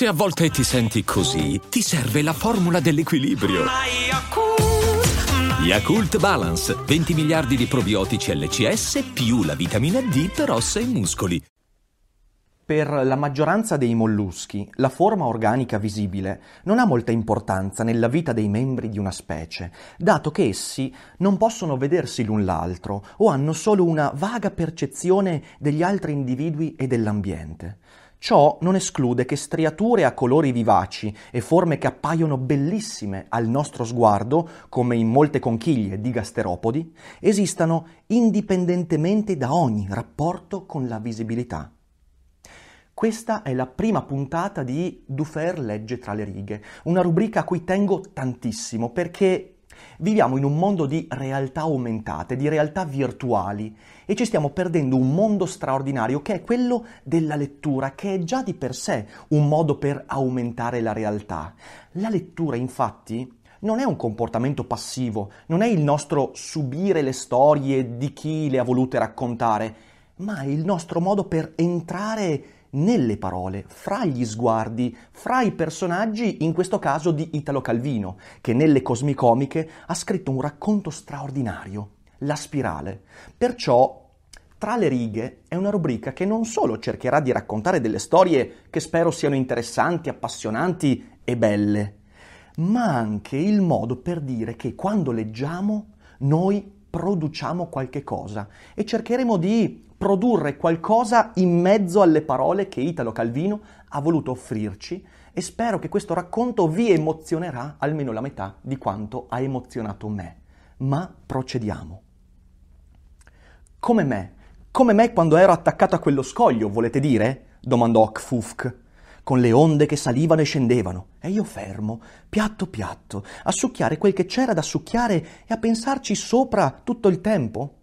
Se a volte ti senti così, ti serve la formula dell'equilibrio. Yakult Balance, 20 miliardi di probiotici LCS più la vitamina D per ossa e muscoli. Per la maggioranza dei molluschi, la forma organica visibile non ha molta importanza nella vita dei membri di una specie, dato che essi non possono vedersi l'un l'altro o hanno solo una vaga percezione degli altri individui e dell'ambiente. Ciò non esclude che striature a colori vivaci e forme che appaiono bellissime al nostro sguardo, come in molte conchiglie di gasteropodi, esistano indipendentemente da ogni rapporto con la visibilità. Questa è la prima puntata di Dufer legge tra le righe, una rubrica a cui tengo tantissimo perché viviamo in un mondo di realtà aumentate, di realtà virtuali e ci stiamo perdendo un mondo straordinario che è quello della lettura, che è già di per sé un modo per aumentare la realtà. La lettura infatti non è un comportamento passivo, non è il nostro subire le storie di chi le ha volute raccontare, ma è il nostro modo per entrare nelle parole, fra gli sguardi, fra i personaggi, in questo caso di Italo Calvino, che nelle Cosmicomiche ha scritto un racconto straordinario, La spirale. Perciò tra le righe è una rubrica che non solo cercherà di raccontare delle storie che spero siano interessanti, appassionanti e belle, ma anche il modo per dire che quando leggiamo noi produciamo qualche cosa e cercheremo di produrre qualcosa in mezzo alle parole che Italo Calvino ha voluto offrirci e spero che questo racconto vi emozionerà almeno la metà di quanto ha emozionato me. Ma procediamo. Come me? Come me quando ero attaccato a quello scoglio, volete dire? domandò Kfufk, con le onde che salivano e scendevano, e io fermo, piatto piatto, a succhiare quel che c'era da succhiare e a pensarci sopra tutto il tempo?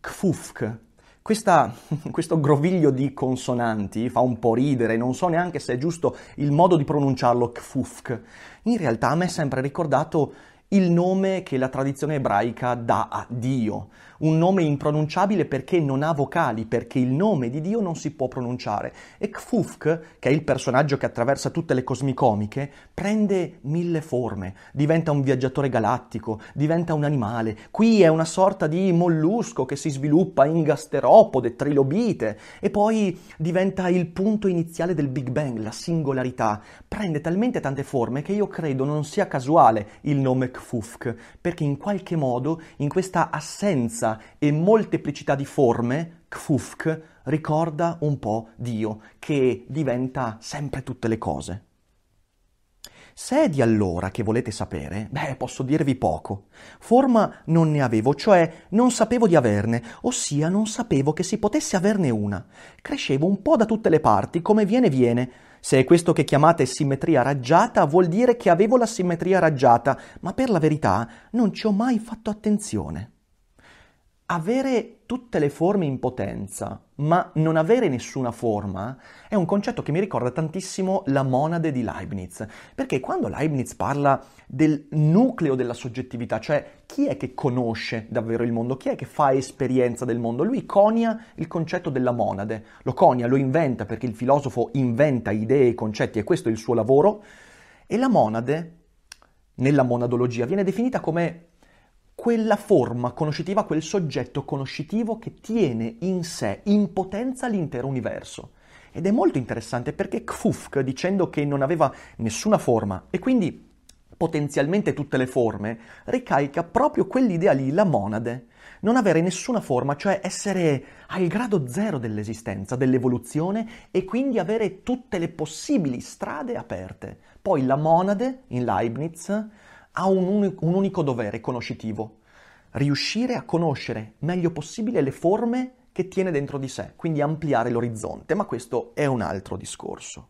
Kfufk questa, questo groviglio di consonanti fa un po' ridere, non so neanche se è giusto il modo di pronunciarlo, kfufk. In realtà a me è sempre ricordato il nome che la tradizione ebraica dà a Dio, un nome impronunciabile perché non ha vocali, perché il nome di Dio non si può pronunciare. E Kfufk, che è il personaggio che attraversa tutte le cosmicomiche, prende mille forme, diventa un viaggiatore galattico, diventa un animale. Qui è una sorta di mollusco che si sviluppa in gasteropode, trilobite, e poi diventa il punto iniziale del Big Bang, la singolarità. Prende talmente tante forme che io credo non sia casuale il nome Kfufk, perché in qualche modo, in questa assenza e molteplicità di forme, Kfufk ricorda un po' Dio, che diventa sempre tutte le cose. Se è di allora che volete sapere, beh, posso dirvi poco. Forma non ne avevo, cioè non sapevo di averne, ossia non sapevo che si potesse averne una. Crescevo un po' da tutte le parti, come viene viene. Se è questo che chiamate simmetria raggiata, vuol dire che avevo la simmetria raggiata, ma per la verità non ci ho mai fatto attenzione avere tutte le forme in potenza, ma non avere nessuna forma, è un concetto che mi ricorda tantissimo la monade di Leibniz, perché quando Leibniz parla del nucleo della soggettività, cioè chi è che conosce davvero il mondo, chi è che fa esperienza del mondo, lui conia il concetto della monade, lo conia, lo inventa perché il filosofo inventa idee e concetti e questo è il suo lavoro, e la monade, nella monadologia, viene definita come quella forma conoscitiva, quel soggetto conoscitivo che tiene in sé, in potenza l'intero universo. Ed è molto interessante perché Kfufk, dicendo che non aveva nessuna forma e quindi potenzialmente tutte le forme, ricalca proprio quell'idea lì, la monade. Non avere nessuna forma, cioè essere al grado zero dell'esistenza, dell'evoluzione e quindi avere tutte le possibili strade aperte. Poi la monade, in Leibniz, ha un, unico, un unico dovere conoscitivo, riuscire a conoscere meglio possibile le forme che tiene dentro di sé, quindi ampliare l'orizzonte, ma questo è un altro discorso.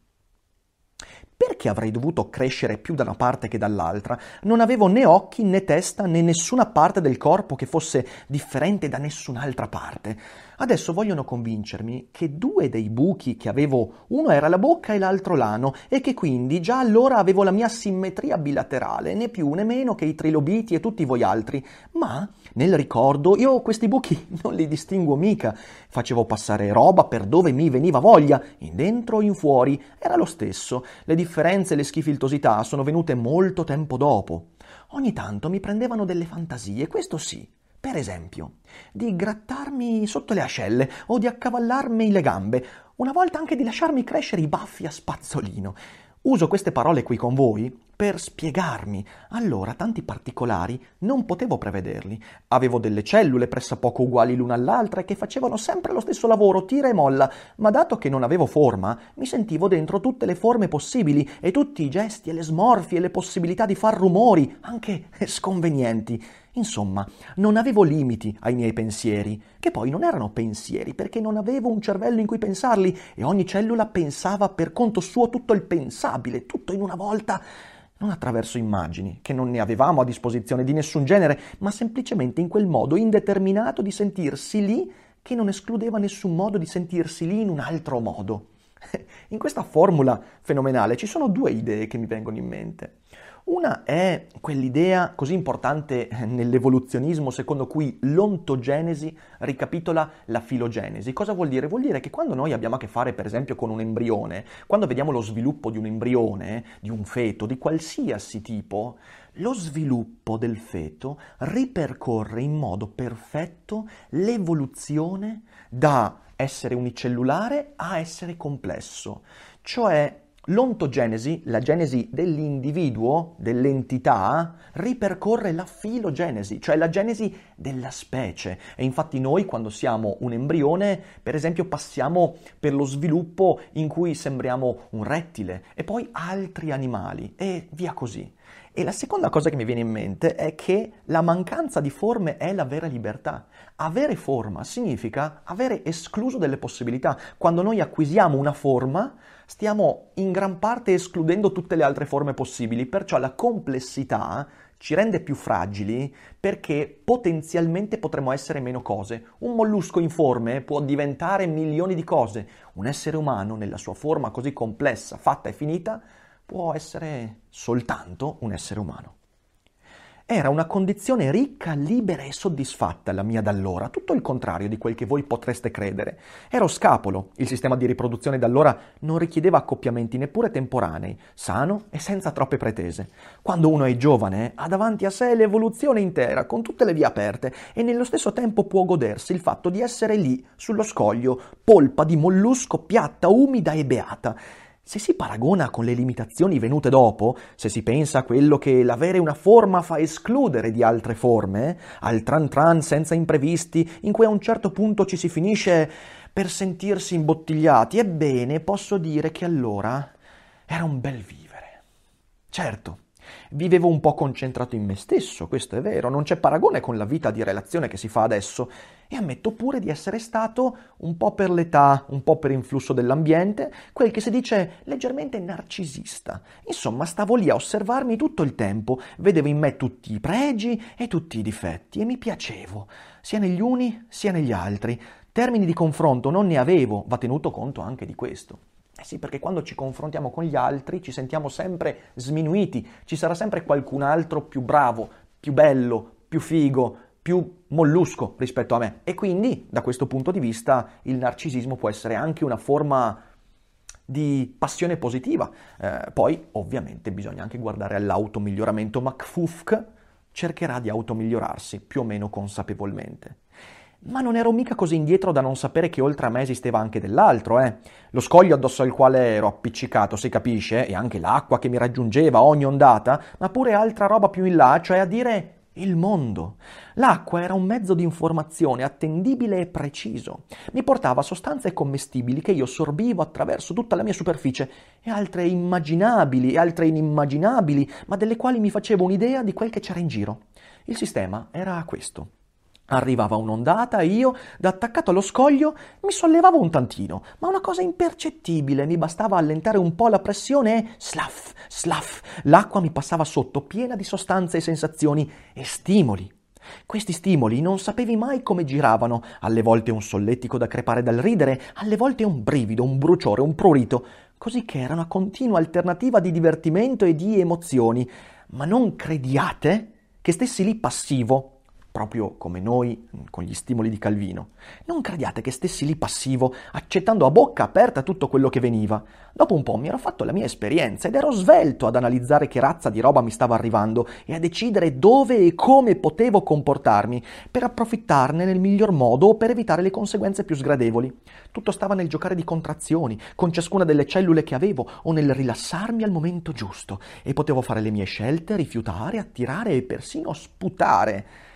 Perché avrei dovuto crescere più da una parte che dall'altra? Non avevo né occhi né testa né nessuna parte del corpo che fosse differente da nessun'altra parte. Adesso vogliono convincermi che due dei buchi che avevo, uno era la bocca e l'altro l'ano, e che quindi già allora avevo la mia simmetria bilaterale, né più né meno che i trilobiti e tutti voi altri. Ma nel ricordo io questi buchi non li distinguo mica. Facevo passare roba per dove mi veniva voglia, in dentro o in fuori, era lo stesso. Le differenze e le schifiltosità sono venute molto tempo dopo. Ogni tanto mi prendevano delle fantasie, questo sì. Per esempio, di grattarmi sotto le ascelle o di accavallarmi le gambe, una volta anche di lasciarmi crescere i baffi a spazzolino. Uso queste parole qui con voi per spiegarmi. Allora, tanti particolari non potevo prevederli. Avevo delle cellule pressappoco uguali l'una all'altra e che facevano sempre lo stesso lavoro, tira e molla, ma dato che non avevo forma, mi sentivo dentro tutte le forme possibili e tutti i gesti e le smorfie e le possibilità di far rumori, anche sconvenienti. Insomma, non avevo limiti ai miei pensieri, che poi non erano pensieri, perché non avevo un cervello in cui pensarli e ogni cellula pensava per conto suo tutto il pensabile, tutto in una volta, non attraverso immagini, che non ne avevamo a disposizione di nessun genere, ma semplicemente in quel modo indeterminato di sentirsi lì che non escludeva nessun modo di sentirsi lì in un altro modo. In questa formula fenomenale ci sono due idee che mi vengono in mente. Una è quell'idea così importante nell'evoluzionismo secondo cui l'ontogenesi ricapitola la filogenesi. Cosa vuol dire? Vuol dire che quando noi abbiamo a che fare per esempio con un embrione, quando vediamo lo sviluppo di un embrione, di un feto, di qualsiasi tipo, lo sviluppo del feto ripercorre in modo perfetto l'evoluzione da essere unicellulare a essere complesso. Cioè L'ontogenesi, la genesi dell'individuo, dell'entità, ripercorre la filogenesi, cioè la genesi della specie. E infatti noi quando siamo un embrione, per esempio, passiamo per lo sviluppo in cui sembriamo un rettile e poi altri animali e via così. E la seconda cosa che mi viene in mente è che la mancanza di forme è la vera libertà. Avere forma significa avere escluso delle possibilità. Quando noi acquisiamo una forma, stiamo in gran parte escludendo tutte le altre forme possibili, perciò la complessità ci rende più fragili perché potenzialmente potremmo essere meno cose. Un mollusco informe può diventare milioni di cose. Un essere umano, nella sua forma così complessa, fatta e finita, può essere soltanto un essere umano. Era una condizione ricca, libera e soddisfatta la mia d'allora, tutto il contrario di quel che voi potreste credere. Ero scapolo, il sistema di riproduzione d'allora non richiedeva accoppiamenti neppure temporanei, sano e senza troppe pretese. Quando uno è giovane, ha davanti a sé l'evoluzione intera, con tutte le vie aperte, e nello stesso tempo può godersi il fatto di essere lì, sullo scoglio, polpa di mollusco piatta, umida e beata se si paragona con le limitazioni venute dopo, se si pensa a quello che l'avere una forma fa escludere di altre forme, al tran tran senza imprevisti, in cui a un certo punto ci si finisce per sentirsi imbottigliati, ebbene posso dire che allora era un bel vivere. Certo, Vivevo un po' concentrato in me stesso, questo è vero, non c'è paragone con la vita di relazione che si fa adesso e ammetto pure di essere stato un po' per l'età, un po' per influsso dell'ambiente, quel che si dice leggermente narcisista. Insomma, stavo lì a osservarmi tutto il tempo, vedevo in me tutti i pregi e tutti i difetti e mi piacevo, sia negli uni sia negli altri. Termini di confronto non ne avevo, va tenuto conto anche di questo. Eh sì, perché quando ci confrontiamo con gli altri ci sentiamo sempre sminuiti, ci sarà sempre qualcun altro più bravo, più bello, più figo, più mollusco rispetto a me. E quindi, da questo punto di vista, il narcisismo può essere anche una forma di passione positiva. Eh, poi, ovviamente, bisogna anche guardare all'automiglioramento. McFufk cercherà di automigliorarsi, più o meno consapevolmente. Ma non ero mica così indietro da non sapere che oltre a me esisteva anche dell'altro, eh. Lo scoglio addosso al quale ero appiccicato, si capisce, e anche l'acqua che mi raggiungeva ogni ondata, ma pure altra roba più in là, cioè a dire il mondo. L'acqua era un mezzo di informazione attendibile e preciso. Mi portava sostanze commestibili che io sorbivo attraverso tutta la mia superficie e altre immaginabili e altre inimmaginabili, ma delle quali mi facevo un'idea di quel che c'era in giro. Il sistema era questo. Arrivava un'ondata e io, da attaccato allo scoglio, mi sollevavo un tantino, ma una cosa impercettibile, mi bastava allentare un po' la pressione e slaff, slaff, l'acqua mi passava sotto, piena di sostanze e sensazioni e stimoli. Questi stimoli non sapevi mai come giravano, alle volte un solletico da crepare dal ridere, alle volte un brivido, un bruciore, un prurito, così che era una continua alternativa di divertimento e di emozioni. Ma non crediate che stessi lì passivo, proprio come noi con gli stimoli di Calvino. Non crediate che stessi lì passivo, accettando a bocca aperta tutto quello che veniva. Dopo un po' mi ero fatto la mia esperienza ed ero svelto ad analizzare che razza di roba mi stava arrivando e a decidere dove e come potevo comportarmi per approfittarne nel miglior modo o per evitare le conseguenze più sgradevoli. Tutto stava nel giocare di contrazioni, con ciascuna delle cellule che avevo, o nel rilassarmi al momento giusto, e potevo fare le mie scelte, rifiutare, attirare e persino sputare.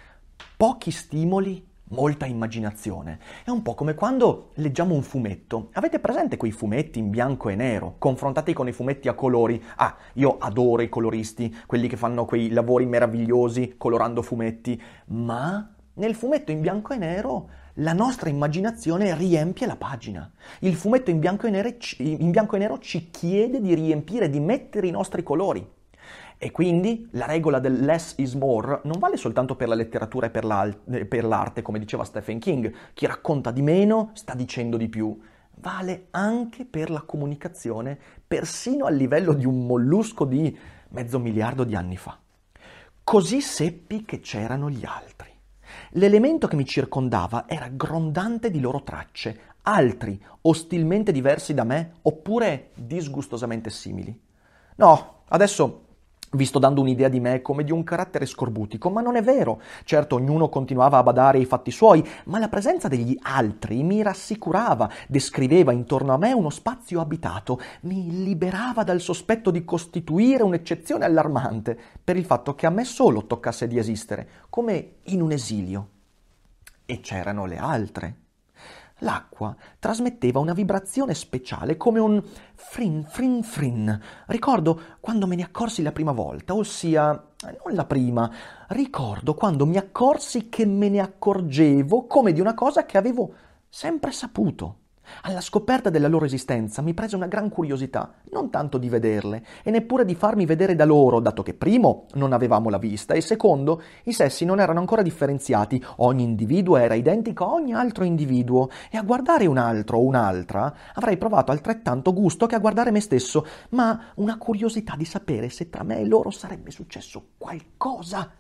Pochi stimoli, molta immaginazione. È un po' come quando leggiamo un fumetto. Avete presente quei fumetti in bianco e nero, confrontati con i fumetti a colori? Ah, io adoro i coloristi, quelli che fanno quei lavori meravigliosi colorando fumetti, ma nel fumetto in bianco e nero la nostra immaginazione riempie la pagina. Il fumetto in bianco e nero, in bianco e nero ci chiede di riempire, di mettere i nostri colori. E quindi la regola del less is more non vale soltanto per la letteratura e per, per l'arte, come diceva Stephen King. Chi racconta di meno sta dicendo di più. Vale anche per la comunicazione, persino a livello di un mollusco di mezzo miliardo di anni fa. Così seppi che c'erano gli altri. L'elemento che mi circondava era grondante di loro tracce, altri, ostilmente diversi da me, oppure disgustosamente simili. No, adesso vi sto dando un'idea di me come di un carattere scorbutico, ma non è vero. Certo, ognuno continuava a badare ai fatti suoi, ma la presenza degli altri mi rassicurava, descriveva intorno a me uno spazio abitato, mi liberava dal sospetto di costituire un'eccezione allarmante per il fatto che a me solo toccasse di esistere, come in un esilio. E c'erano le altre. L'acqua trasmetteva una vibrazione speciale come un frin frin frin. Ricordo quando me ne accorsi la prima volta, ossia non la prima, ricordo quando mi accorsi che me ne accorgevo come di una cosa che avevo sempre saputo. Alla scoperta della loro esistenza mi prese una gran curiosità, non tanto di vederle, e neppure di farmi vedere da loro, dato che primo non avevamo la vista e secondo i sessi non erano ancora differenziati, ogni individuo era identico a ogni altro individuo, e a guardare un altro o un'altra avrei provato altrettanto gusto che a guardare me stesso, ma una curiosità di sapere se tra me e loro sarebbe successo qualcosa.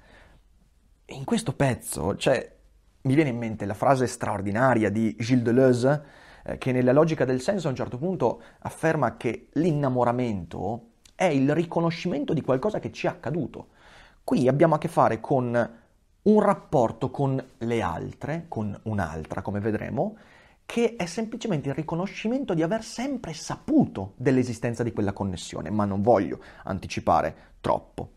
E in questo pezzo, cioè, mi viene in mente la frase straordinaria di Gilles Deleuze, eh, che nella logica del senso a un certo punto afferma che l'innamoramento è il riconoscimento di qualcosa che ci è accaduto. Qui abbiamo a che fare con un rapporto con le altre, con un'altra, come vedremo, che è semplicemente il riconoscimento di aver sempre saputo dell'esistenza di quella connessione, ma non voglio anticipare troppo.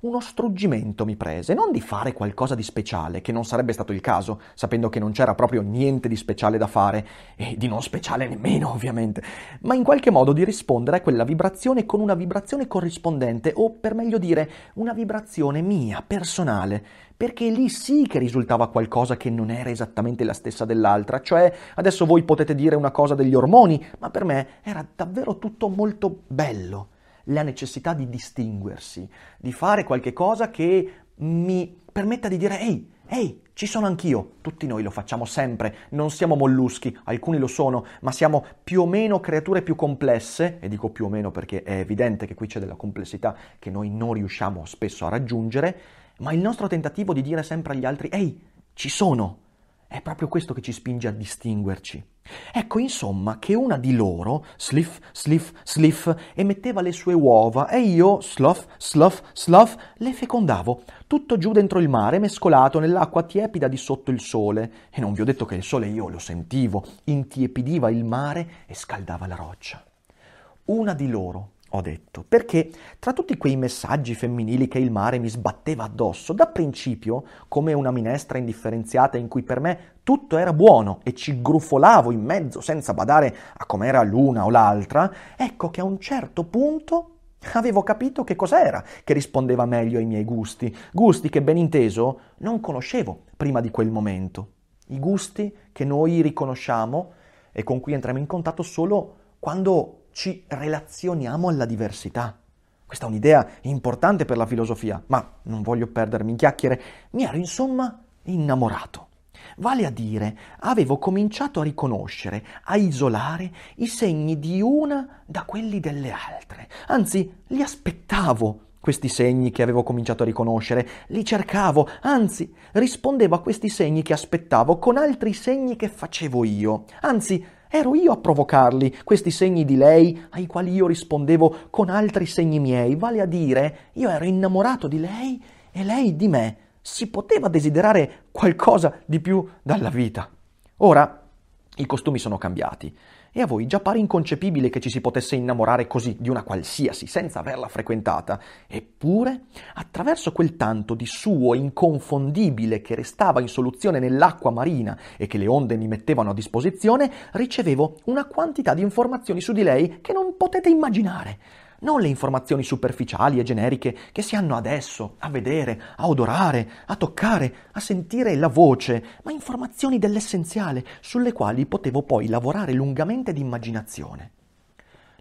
Uno struggimento mi prese, non di fare qualcosa di speciale, che non sarebbe stato il caso, sapendo che non c'era proprio niente di speciale da fare, e di non speciale nemmeno, ovviamente, ma in qualche modo di rispondere a quella vibrazione con una vibrazione corrispondente, o per meglio dire, una vibrazione mia, personale, perché lì sì che risultava qualcosa che non era esattamente la stessa dell'altra, cioè adesso voi potete dire una cosa degli ormoni, ma per me era davvero tutto molto bello la necessità di distinguersi, di fare qualche cosa che mi permetta di dire ehi, ehi, ci sono anch'io, tutti noi lo facciamo sempre, non siamo molluschi, alcuni lo sono, ma siamo più o meno creature più complesse, e dico più o meno perché è evidente che qui c'è della complessità che noi non riusciamo spesso a raggiungere, ma il nostro tentativo di dire sempre agli altri ehi, ci sono, è proprio questo che ci spinge a distinguerci. Ecco insomma che una di loro, sliff, sliff, sliff, emetteva le sue uova e io, slough, slough, slough, le fecondavo, tutto giù dentro il mare, mescolato nell'acqua tiepida di sotto il sole. E non vi ho detto che il sole io lo sentivo, intiepidiva il mare e scaldava la roccia. Una di loro, ho detto, perché tra tutti quei messaggi femminili che il mare mi sbatteva addosso, da principio, come una minestra indifferenziata in cui per me tutto era buono e ci grufolavo in mezzo senza badare a com'era l'una o l'altra, ecco che a un certo punto avevo capito che cos'era che rispondeva meglio ai miei gusti, gusti che ben inteso non conoscevo prima di quel momento, i gusti che noi riconosciamo e con cui entriamo in contatto solo quando ci relazioniamo alla diversità. Questa è un'idea importante per la filosofia, ma non voglio perdermi in chiacchiere. Mi ero insomma innamorato. Vale a dire, avevo cominciato a riconoscere, a isolare i segni di una da quelli delle altre. Anzi, li aspettavo questi segni che avevo cominciato a riconoscere, li cercavo, anzi, rispondevo a questi segni che aspettavo con altri segni che facevo io. Anzi, ero io a provocarli, questi segni di lei, ai quali io rispondevo con altri segni miei, vale a dire, io ero innamorato di lei e lei di me. Si poteva desiderare qualcosa di più dalla vita. Ora i costumi sono cambiati e a voi già pare inconcepibile che ci si potesse innamorare così di una qualsiasi senza averla frequentata. Eppure, attraverso quel tanto di suo inconfondibile che restava in soluzione nell'acqua marina e che le onde mi mettevano a disposizione, ricevevo una quantità di informazioni su di lei che non potete immaginare non le informazioni superficiali e generiche che si hanno adesso a vedere, a odorare, a toccare, a sentire la voce, ma informazioni dell'essenziale sulle quali potevo poi lavorare lungamente di immaginazione.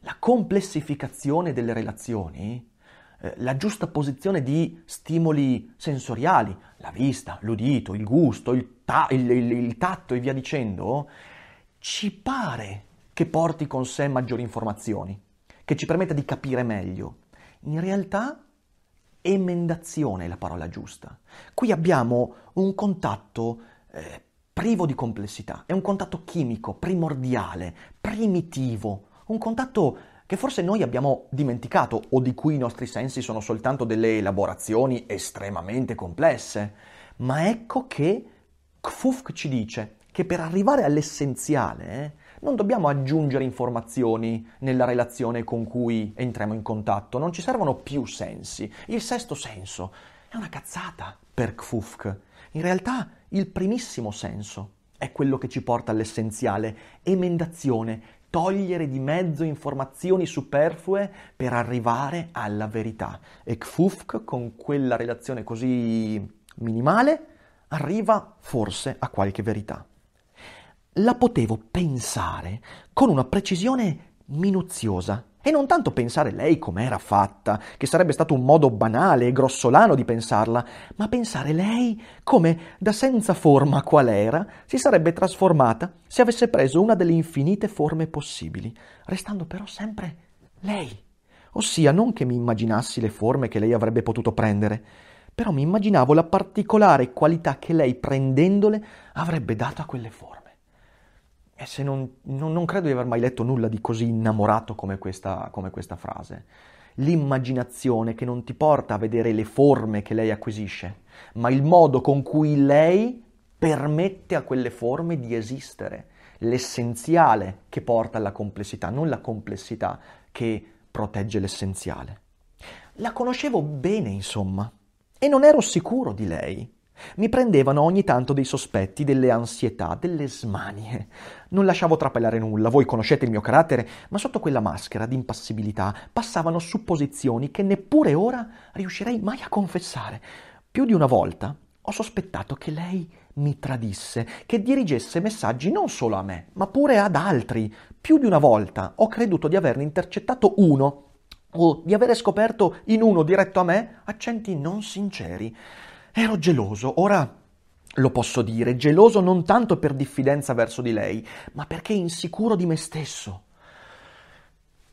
La complessificazione delle relazioni, eh, la giusta posizione di stimoli sensoriali, la vista, l'udito, il gusto, il, ta- il, il, il tatto e via dicendo, ci pare che porti con sé maggiori informazioni che ci permetta di capire meglio. In realtà emendazione è la parola giusta. Qui abbiamo un contatto eh, privo di complessità, è un contatto chimico, primordiale, primitivo, un contatto che forse noi abbiamo dimenticato o di cui i nostri sensi sono soltanto delle elaborazioni estremamente complesse. Ma ecco che Kfufk ci dice che per arrivare all'essenziale eh, non dobbiamo aggiungere informazioni nella relazione con cui entriamo in contatto, non ci servono più sensi. Il sesto senso è una cazzata per Kfufk. In realtà il primissimo senso è quello che ci porta all'essenziale, emendazione, togliere di mezzo informazioni superflue per arrivare alla verità. E Kfufk, con quella relazione così minimale, arriva forse a qualche verità la potevo pensare con una precisione minuziosa. E non tanto pensare lei com'era fatta, che sarebbe stato un modo banale e grossolano di pensarla, ma pensare lei come, da senza forma qual era, si sarebbe trasformata se avesse preso una delle infinite forme possibili, restando però sempre lei. Ossia, non che mi immaginassi le forme che lei avrebbe potuto prendere, però mi immaginavo la particolare qualità che lei, prendendole, avrebbe dato a quelle forme. E se non, non, non, credo di aver mai letto nulla di così innamorato come questa, come questa frase. L'immaginazione che non ti porta a vedere le forme che lei acquisisce, ma il modo con cui lei permette a quelle forme di esistere. L'essenziale che porta alla complessità, non la complessità che protegge l'essenziale. La conoscevo bene, insomma, e non ero sicuro di lei. Mi prendevano ogni tanto dei sospetti, delle ansietà, delle smanie. Non lasciavo trapelare nulla, voi conoscete il mio carattere, ma sotto quella maschera di impassibilità passavano supposizioni che neppure ora riuscirei mai a confessare. Più di una volta ho sospettato che lei mi tradisse, che dirigesse messaggi non solo a me, ma pure ad altri. Più di una volta ho creduto di averne intercettato uno o di avere scoperto in uno diretto a me accenti non sinceri. Ero geloso, ora lo posso dire, geloso non tanto per diffidenza verso di lei, ma perché insicuro di me stesso.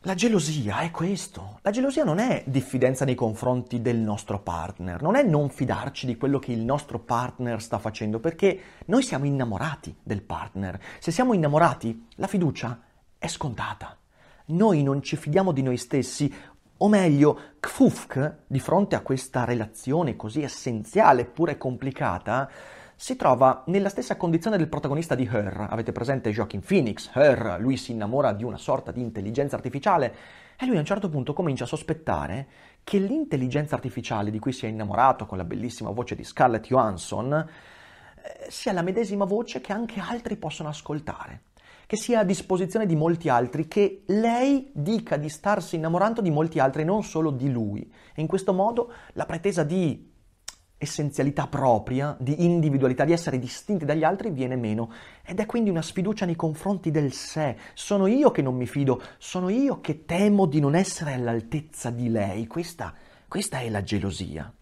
La gelosia è questo. La gelosia non è diffidenza nei confronti del nostro partner, non è non fidarci di quello che il nostro partner sta facendo, perché noi siamo innamorati del partner. Se siamo innamorati, la fiducia è scontata. Noi non ci fidiamo di noi stessi o meglio, Kfufk, di fronte a questa relazione così essenziale eppure complicata, si trova nella stessa condizione del protagonista di Her. Avete presente Joaquin Phoenix? Her, lui si innamora di una sorta di intelligenza artificiale e lui a un certo punto comincia a sospettare che l'intelligenza artificiale di cui si è innamorato con la bellissima voce di Scarlett Johansson eh, sia la medesima voce che anche altri possono ascoltare che sia a disposizione di molti altri, che lei dica di starsi innamorando di molti altri, non solo di lui. E in questo modo la pretesa di essenzialità propria, di individualità, di essere distinti dagli altri viene meno. Ed è quindi una sfiducia nei confronti del sé. Sono io che non mi fido, sono io che temo di non essere all'altezza di lei. Questa, questa è la gelosia.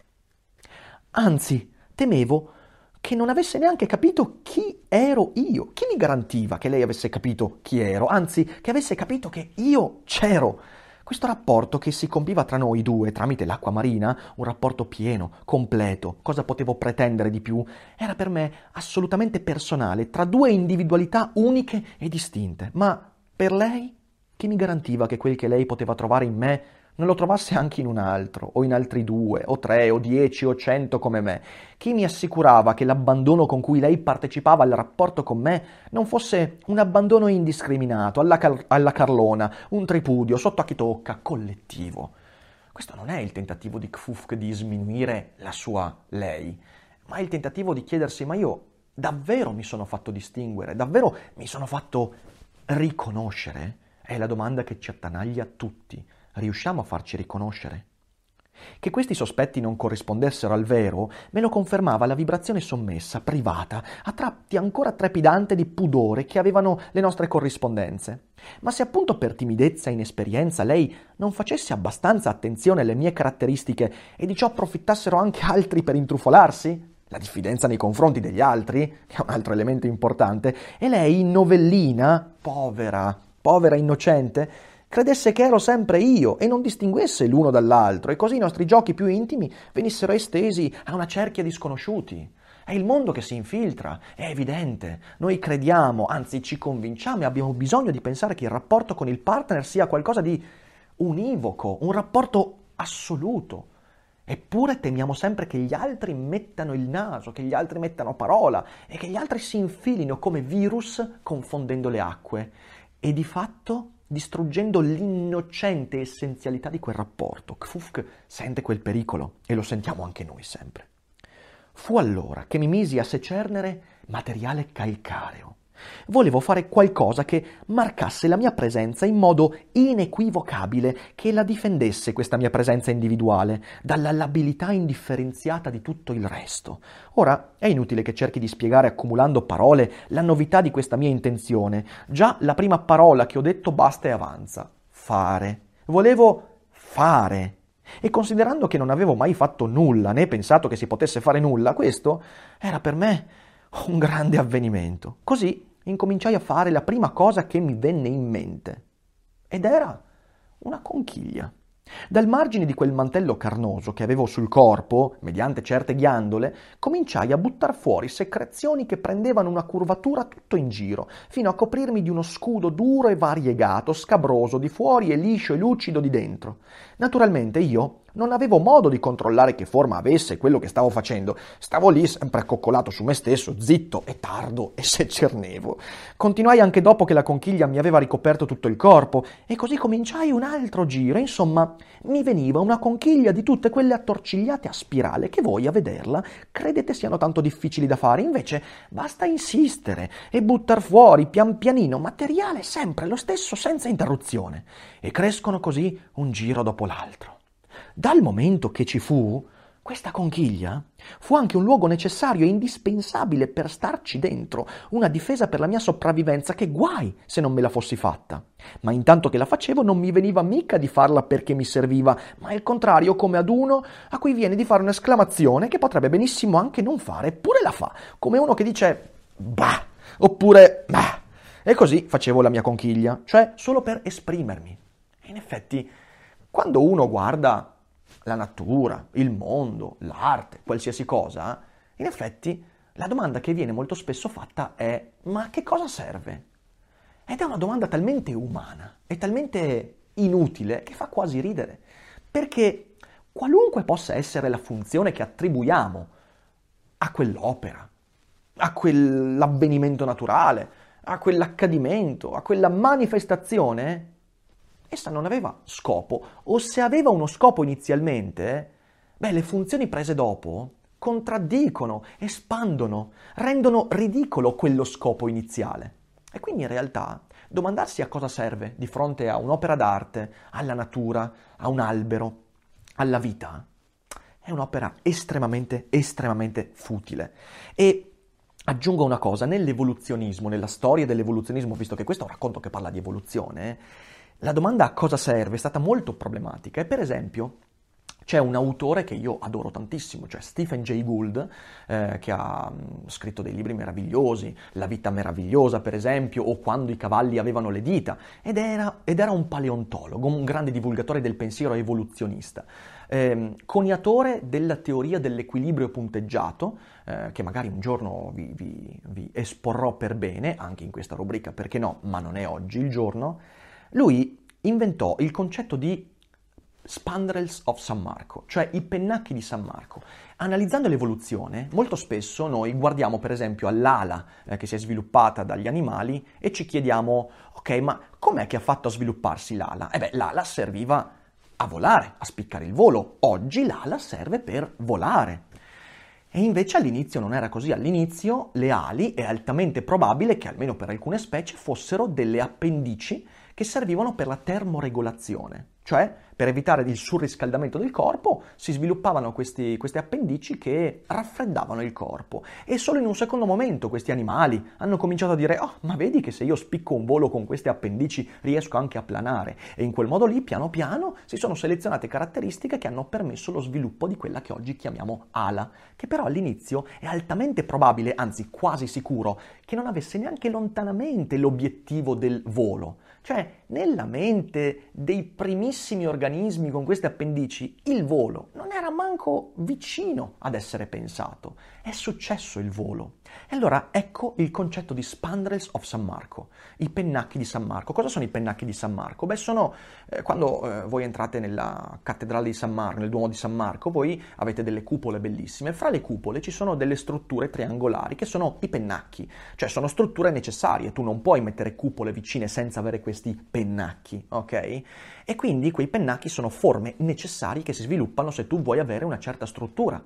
Anzi, temevo che non avesse neanche capito chi ero io. Chi mi garantiva che lei avesse capito chi ero? Anzi, che avesse capito che io c'ero. Questo rapporto che si compiva tra noi due tramite l'acqua marina, un rapporto pieno, completo, cosa potevo pretendere di più, era per me assolutamente personale, tra due individualità uniche e distinte. Ma per lei, chi mi garantiva che quel che lei poteva trovare in me non lo trovasse anche in un altro, o in altri due, o tre, o dieci, o cento come me? Chi mi assicurava che l'abbandono con cui lei partecipava al rapporto con me non fosse un abbandono indiscriminato, alla, car- alla carlona, un tripudio, sotto a chi tocca, collettivo? Questo non è il tentativo di Kfufk di sminuire la sua lei, ma è il tentativo di chiedersi, ma io davvero mi sono fatto distinguere, davvero mi sono fatto riconoscere? È la domanda che ci attanaglia tutti riusciamo a farci riconoscere? Che questi sospetti non corrispondessero al vero me lo confermava la vibrazione sommessa, privata, a tratti ancora trepidante di pudore che avevano le nostre corrispondenze. Ma se appunto per timidezza e inesperienza lei non facesse abbastanza attenzione alle mie caratteristiche e di ciò approfittassero anche altri per intrufolarsi, la diffidenza nei confronti degli altri, è un altro elemento importante, e lei, novellina, povera, povera innocente, credesse che ero sempre io e non distinguesse l'uno dall'altro e così i nostri giochi più intimi venissero estesi a una cerchia di sconosciuti. È il mondo che si infiltra, è evidente. Noi crediamo, anzi ci convinciamo e abbiamo bisogno di pensare che il rapporto con il partner sia qualcosa di univoco, un rapporto assoluto. Eppure temiamo sempre che gli altri mettano il naso, che gli altri mettano parola e che gli altri si infilino come virus confondendo le acque. E di fatto distruggendo l'innocente essenzialità di quel rapporto. Kfufk sente quel pericolo e lo sentiamo anche noi sempre. Fu allora che mi misi a secernere materiale calcareo Volevo fare qualcosa che marcasse la mia presenza in modo inequivocabile, che la difendesse questa mia presenza individuale dalla labilità indifferenziata di tutto il resto. Ora è inutile che cerchi di spiegare accumulando parole la novità di questa mia intenzione. Già la prima parola che ho detto basta e avanza. Fare. Volevo fare. E considerando che non avevo mai fatto nulla, né pensato che si potesse fare nulla, questo era per me un grande avvenimento. Così incominciai a fare la prima cosa che mi venne in mente. Ed era una conchiglia. Dal margine di quel mantello carnoso che avevo sul corpo, mediante certe ghiandole, cominciai a buttar fuori secrezioni che prendevano una curvatura tutto in giro, fino a coprirmi di uno scudo duro e variegato, scabroso di fuori e liscio e lucido di dentro. Naturalmente io non avevo modo di controllare che forma avesse quello che stavo facendo. Stavo lì sempre accoccolato su me stesso, zitto e tardo e se cernevo. Continuai anche dopo che la conchiglia mi aveva ricoperto tutto il corpo e così cominciai un altro giro. Insomma, mi veniva una conchiglia di tutte quelle attorcigliate a spirale che voi a vederla credete siano tanto difficili da fare. Invece basta insistere e buttar fuori pian pianino materiale sempre lo stesso senza interruzione. E crescono così un giro dopo l'altro. Dal momento che ci fu, questa conchiglia fu anche un luogo necessario e indispensabile per starci dentro, una difesa per la mia sopravvivenza che guai se non me la fossi fatta. Ma intanto che la facevo non mi veniva mica di farla perché mi serviva, ma il contrario come ad uno a cui viene di fare un'esclamazione che potrebbe benissimo anche non fare, eppure la fa, come uno che dice bah, oppure bah. E così facevo la mia conchiglia, cioè solo per esprimermi. E in effetti, quando uno guarda la natura, il mondo, l'arte, qualsiasi cosa, in effetti la domanda che viene molto spesso fatta è ma che cosa serve? Ed è una domanda talmente umana e talmente inutile che fa quasi ridere, perché qualunque possa essere la funzione che attribuiamo a quell'opera, a quell'avvenimento naturale, a quell'accadimento, a quella manifestazione, essa non aveva scopo, o se aveva uno scopo inizialmente, beh, le funzioni prese dopo contraddicono, espandono, rendono ridicolo quello scopo iniziale. E quindi in realtà domandarsi a cosa serve di fronte a un'opera d'arte, alla natura, a un albero, alla vita, è un'opera estremamente, estremamente futile. E aggiungo una cosa, nell'evoluzionismo, nella storia dell'evoluzionismo, visto che questo è un racconto che parla di evoluzione, la domanda a cosa serve è stata molto problematica e per esempio C'è un autore che io adoro tantissimo, cioè Stephen Jay Gould, eh, che ha mm, scritto dei libri meravigliosi, La vita meravigliosa per esempio, o Quando i cavalli avevano le dita, ed era, ed era un paleontologo, un grande divulgatore del pensiero evoluzionista. Eh, coniatore della teoria dell'equilibrio punteggiato, eh, che magari un giorno vi, vi, vi esporrò per bene, anche in questa rubrica, perché no, ma non è oggi il giorno, lui inventò il concetto di Spandrels of San Marco, cioè i pennacchi di San Marco. Analizzando l'evoluzione, molto spesso noi guardiamo per esempio all'ala eh, che si è sviluppata dagli animali e ci chiediamo, ok, ma com'è che ha fatto a svilupparsi l'ala? E beh, l'ala serviva a volare, a spiccare il volo. Oggi l'ala serve per volare. E invece all'inizio non era così. All'inizio le ali è altamente probabile che almeno per alcune specie fossero delle appendici che servivano per la termoregolazione, cioè per evitare il surriscaldamento del corpo si sviluppavano questi, queste appendici che raffreddavano il corpo e solo in un secondo momento questi animali hanno cominciato a dire oh ma vedi che se io spicco un volo con queste appendici riesco anche a planare e in quel modo lì piano piano si sono selezionate caratteristiche che hanno permesso lo sviluppo di quella che oggi chiamiamo ala, che però all'inizio è altamente probabile, anzi quasi sicuro, che non avesse neanche lontanamente l'obiettivo del volo. Cioè, nella mente dei primissimi organismi con queste appendici, il volo non era manco vicino ad essere pensato. È successo il volo. E allora ecco il concetto di Spandrels of San Marco, i pennacchi di San Marco. Cosa sono i pennacchi di San Marco? Beh, sono eh, quando eh, voi entrate nella cattedrale di San Marco, nel Duomo di San Marco, voi avete delle cupole bellissime. Fra le cupole ci sono delle strutture triangolari che sono i pennacchi, cioè sono strutture necessarie. Tu non puoi mettere cupole vicine senza avere questi pennacchi, ok? E quindi quei pennacchi sono forme necessarie che si sviluppano se tu vuoi avere una certa struttura.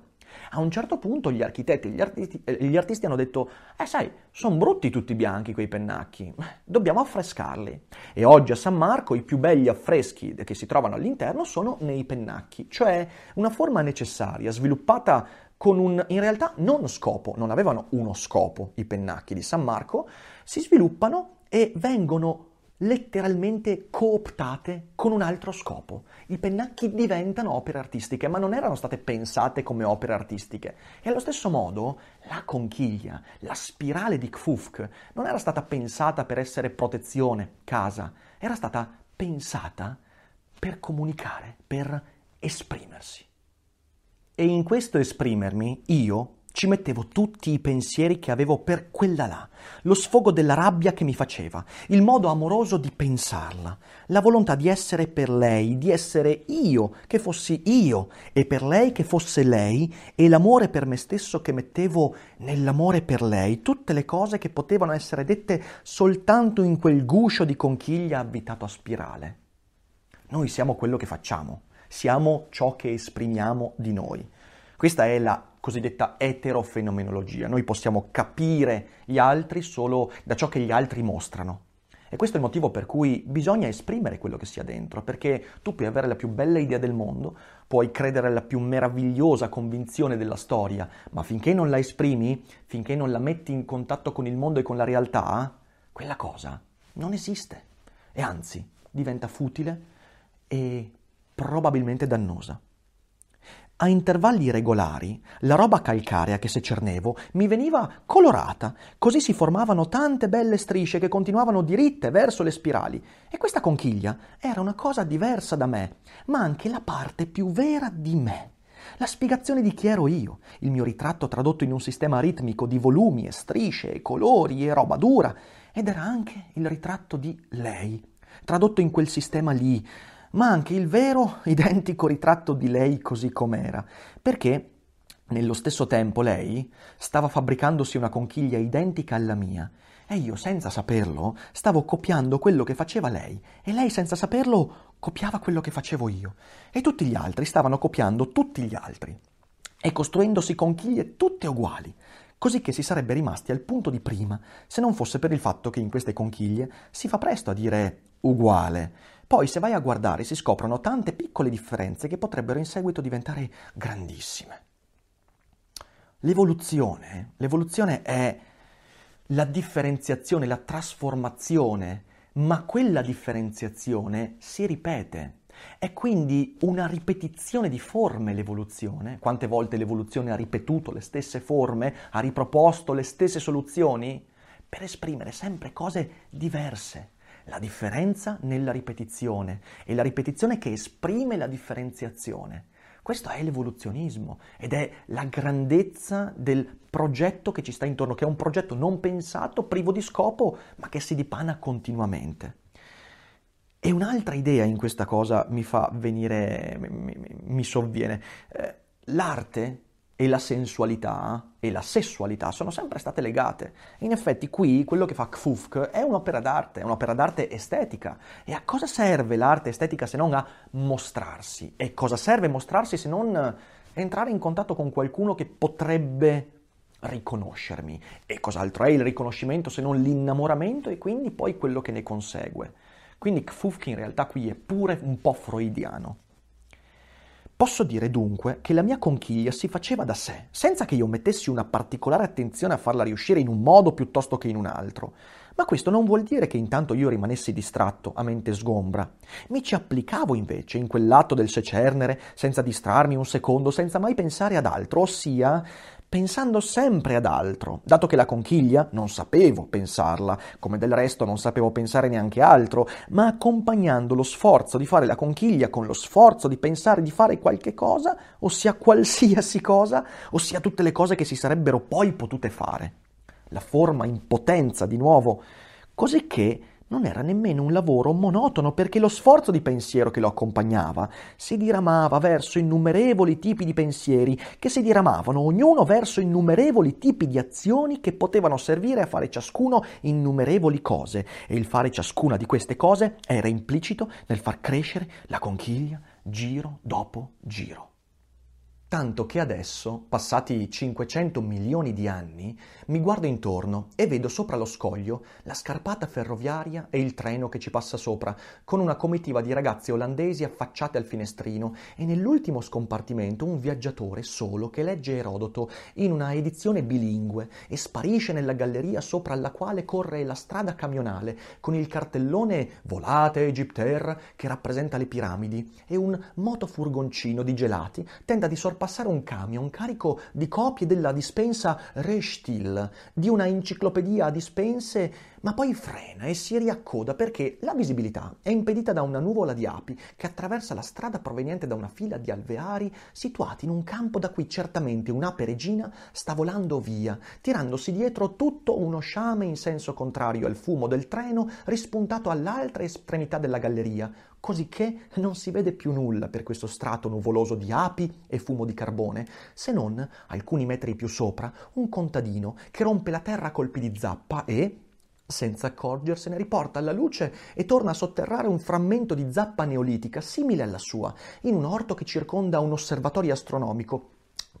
A un certo punto gli architetti e gli artisti, eh, gli artisti hanno detto, eh sai, sono brutti tutti bianchi quei pennacchi, dobbiamo affrescarli. E oggi a San Marco i più belli affreschi che si trovano all'interno sono nei pennacchi, cioè una forma necessaria, sviluppata con un, in realtà non scopo, non avevano uno scopo i pennacchi di San Marco, si sviluppano e vengono letteralmente cooptate con un altro scopo. I pennacchi diventano opere artistiche, ma non erano state pensate come opere artistiche. E allo stesso modo la conchiglia, la spirale di Kfufk, non era stata pensata per essere protezione, casa, era stata pensata per comunicare, per esprimersi. E in questo esprimermi io ci mettevo tutti i pensieri che avevo per quella là, lo sfogo della rabbia che mi faceva, il modo amoroso di pensarla, la volontà di essere per lei, di essere io, che fossi io, e per lei che fosse lei, e l'amore per me stesso che mettevo nell'amore per lei, tutte le cose che potevano essere dette soltanto in quel guscio di conchiglia abitato a spirale. Noi siamo quello che facciamo, siamo ciò che esprimiamo di noi. Questa è la cosiddetta eterofenomenologia. Noi possiamo capire gli altri solo da ciò che gli altri mostrano. E questo è il motivo per cui bisogna esprimere quello che sia dentro, perché tu puoi avere la più bella idea del mondo, puoi credere alla più meravigliosa convinzione della storia, ma finché non la esprimi, finché non la metti in contatto con il mondo e con la realtà, quella cosa non esiste. E anzi, diventa futile e probabilmente dannosa. A intervalli regolari, la roba calcarea che secernevo mi veniva colorata, così si formavano tante belle strisce che continuavano diritte verso le spirali. E questa conchiglia era una cosa diversa da me, ma anche la parte più vera di me. La spiegazione di chi ero io, il mio ritratto tradotto in un sistema ritmico di volumi e strisce e colori e roba dura, ed era anche il ritratto di lei, tradotto in quel sistema lì, ma anche il vero identico ritratto di lei così com'era, perché nello stesso tempo lei stava fabbricandosi una conchiglia identica alla mia. E io senza saperlo stavo copiando quello che faceva lei. E lei senza saperlo copiava quello che facevo io. E tutti gli altri stavano copiando tutti gli altri. E costruendosi conchiglie tutte uguali, così che si sarebbe rimasti al punto di prima se non fosse per il fatto che in queste conchiglie si fa presto a dire uguale poi se vai a guardare si scoprono tante piccole differenze che potrebbero in seguito diventare grandissime. L'evoluzione, l'evoluzione è la differenziazione, la trasformazione, ma quella differenziazione si ripete. È quindi una ripetizione di forme l'evoluzione. Quante volte l'evoluzione ha ripetuto le stesse forme, ha riproposto le stesse soluzioni? Per esprimere sempre cose diverse. La differenza nella ripetizione e la ripetizione che esprime la differenziazione. Questo è l'evoluzionismo ed è la grandezza del progetto che ci sta intorno, che è un progetto non pensato, privo di scopo, ma che si dipana continuamente. E un'altra idea in questa cosa mi fa venire, mi, mi sovviene. Eh, l'arte e la sensualità e la sessualità sono sempre state legate. In effetti qui quello che fa Kfufk è un'opera d'arte, è un'opera d'arte estetica. E a cosa serve l'arte estetica se non a mostrarsi? E cosa serve mostrarsi se non entrare in contatto con qualcuno che potrebbe riconoscermi? E cos'altro è il riconoscimento se non l'innamoramento e quindi poi quello che ne consegue? Quindi Kfufk in realtà qui è pure un po' freudiano. Posso dire dunque che la mia conchiglia si faceva da sé, senza che io mettessi una particolare attenzione a farla riuscire in un modo piuttosto che in un altro. Ma questo non vuol dire che intanto io rimanessi distratto, a mente sgombra. Mi ci applicavo invece in quell'atto del secernere, senza distrarmi un secondo, senza mai pensare ad altro, ossia pensando sempre ad altro, dato che la conchiglia non sapevo pensarla, come del resto non sapevo pensare neanche altro, ma accompagnando lo sforzo di fare la conchiglia con lo sforzo di pensare di fare qualche cosa, ossia qualsiasi cosa, ossia tutte le cose che si sarebbero poi potute fare. La forma in potenza di nuovo, così che non era nemmeno un lavoro monotono perché lo sforzo di pensiero che lo accompagnava si diramava verso innumerevoli tipi di pensieri che si diramavano ognuno verso innumerevoli tipi di azioni che potevano servire a fare ciascuno innumerevoli cose. E il fare ciascuna di queste cose era implicito nel far crescere la conchiglia giro dopo giro tanto che adesso, passati 500 milioni di anni, mi guardo intorno e vedo sopra lo scoglio la scarpata ferroviaria e il treno che ci passa sopra, con una comitiva di ragazzi olandesi affacciate al finestrino e nell'ultimo scompartimento un viaggiatore solo che legge Erodoto in una edizione bilingue e sparisce nella galleria sopra la quale corre la strada camionale con il cartellone Volate Egypter che rappresenta le piramidi e un motofurgoncino di gelati tenta di sorprendere passare un camion carico di copie della dispensa Restil, di una enciclopedia a dispense, ma poi frena e si riaccoda perché la visibilità è impedita da una nuvola di api che attraversa la strada proveniente da una fila di alveari situati in un campo da cui certamente un'ape regina sta volando via, tirandosi dietro tutto uno sciame in senso contrario al fumo del treno rispuntato all'altra estremità della galleria, cosicché non si vede più nulla per questo strato nuvoloso di api e fumo di carbone, se non, alcuni metri più sopra, un contadino che rompe la terra a colpi di zappa e, senza accorgersene, riporta alla luce e torna a sotterrare un frammento di zappa neolitica simile alla sua, in un orto che circonda un osservatorio astronomico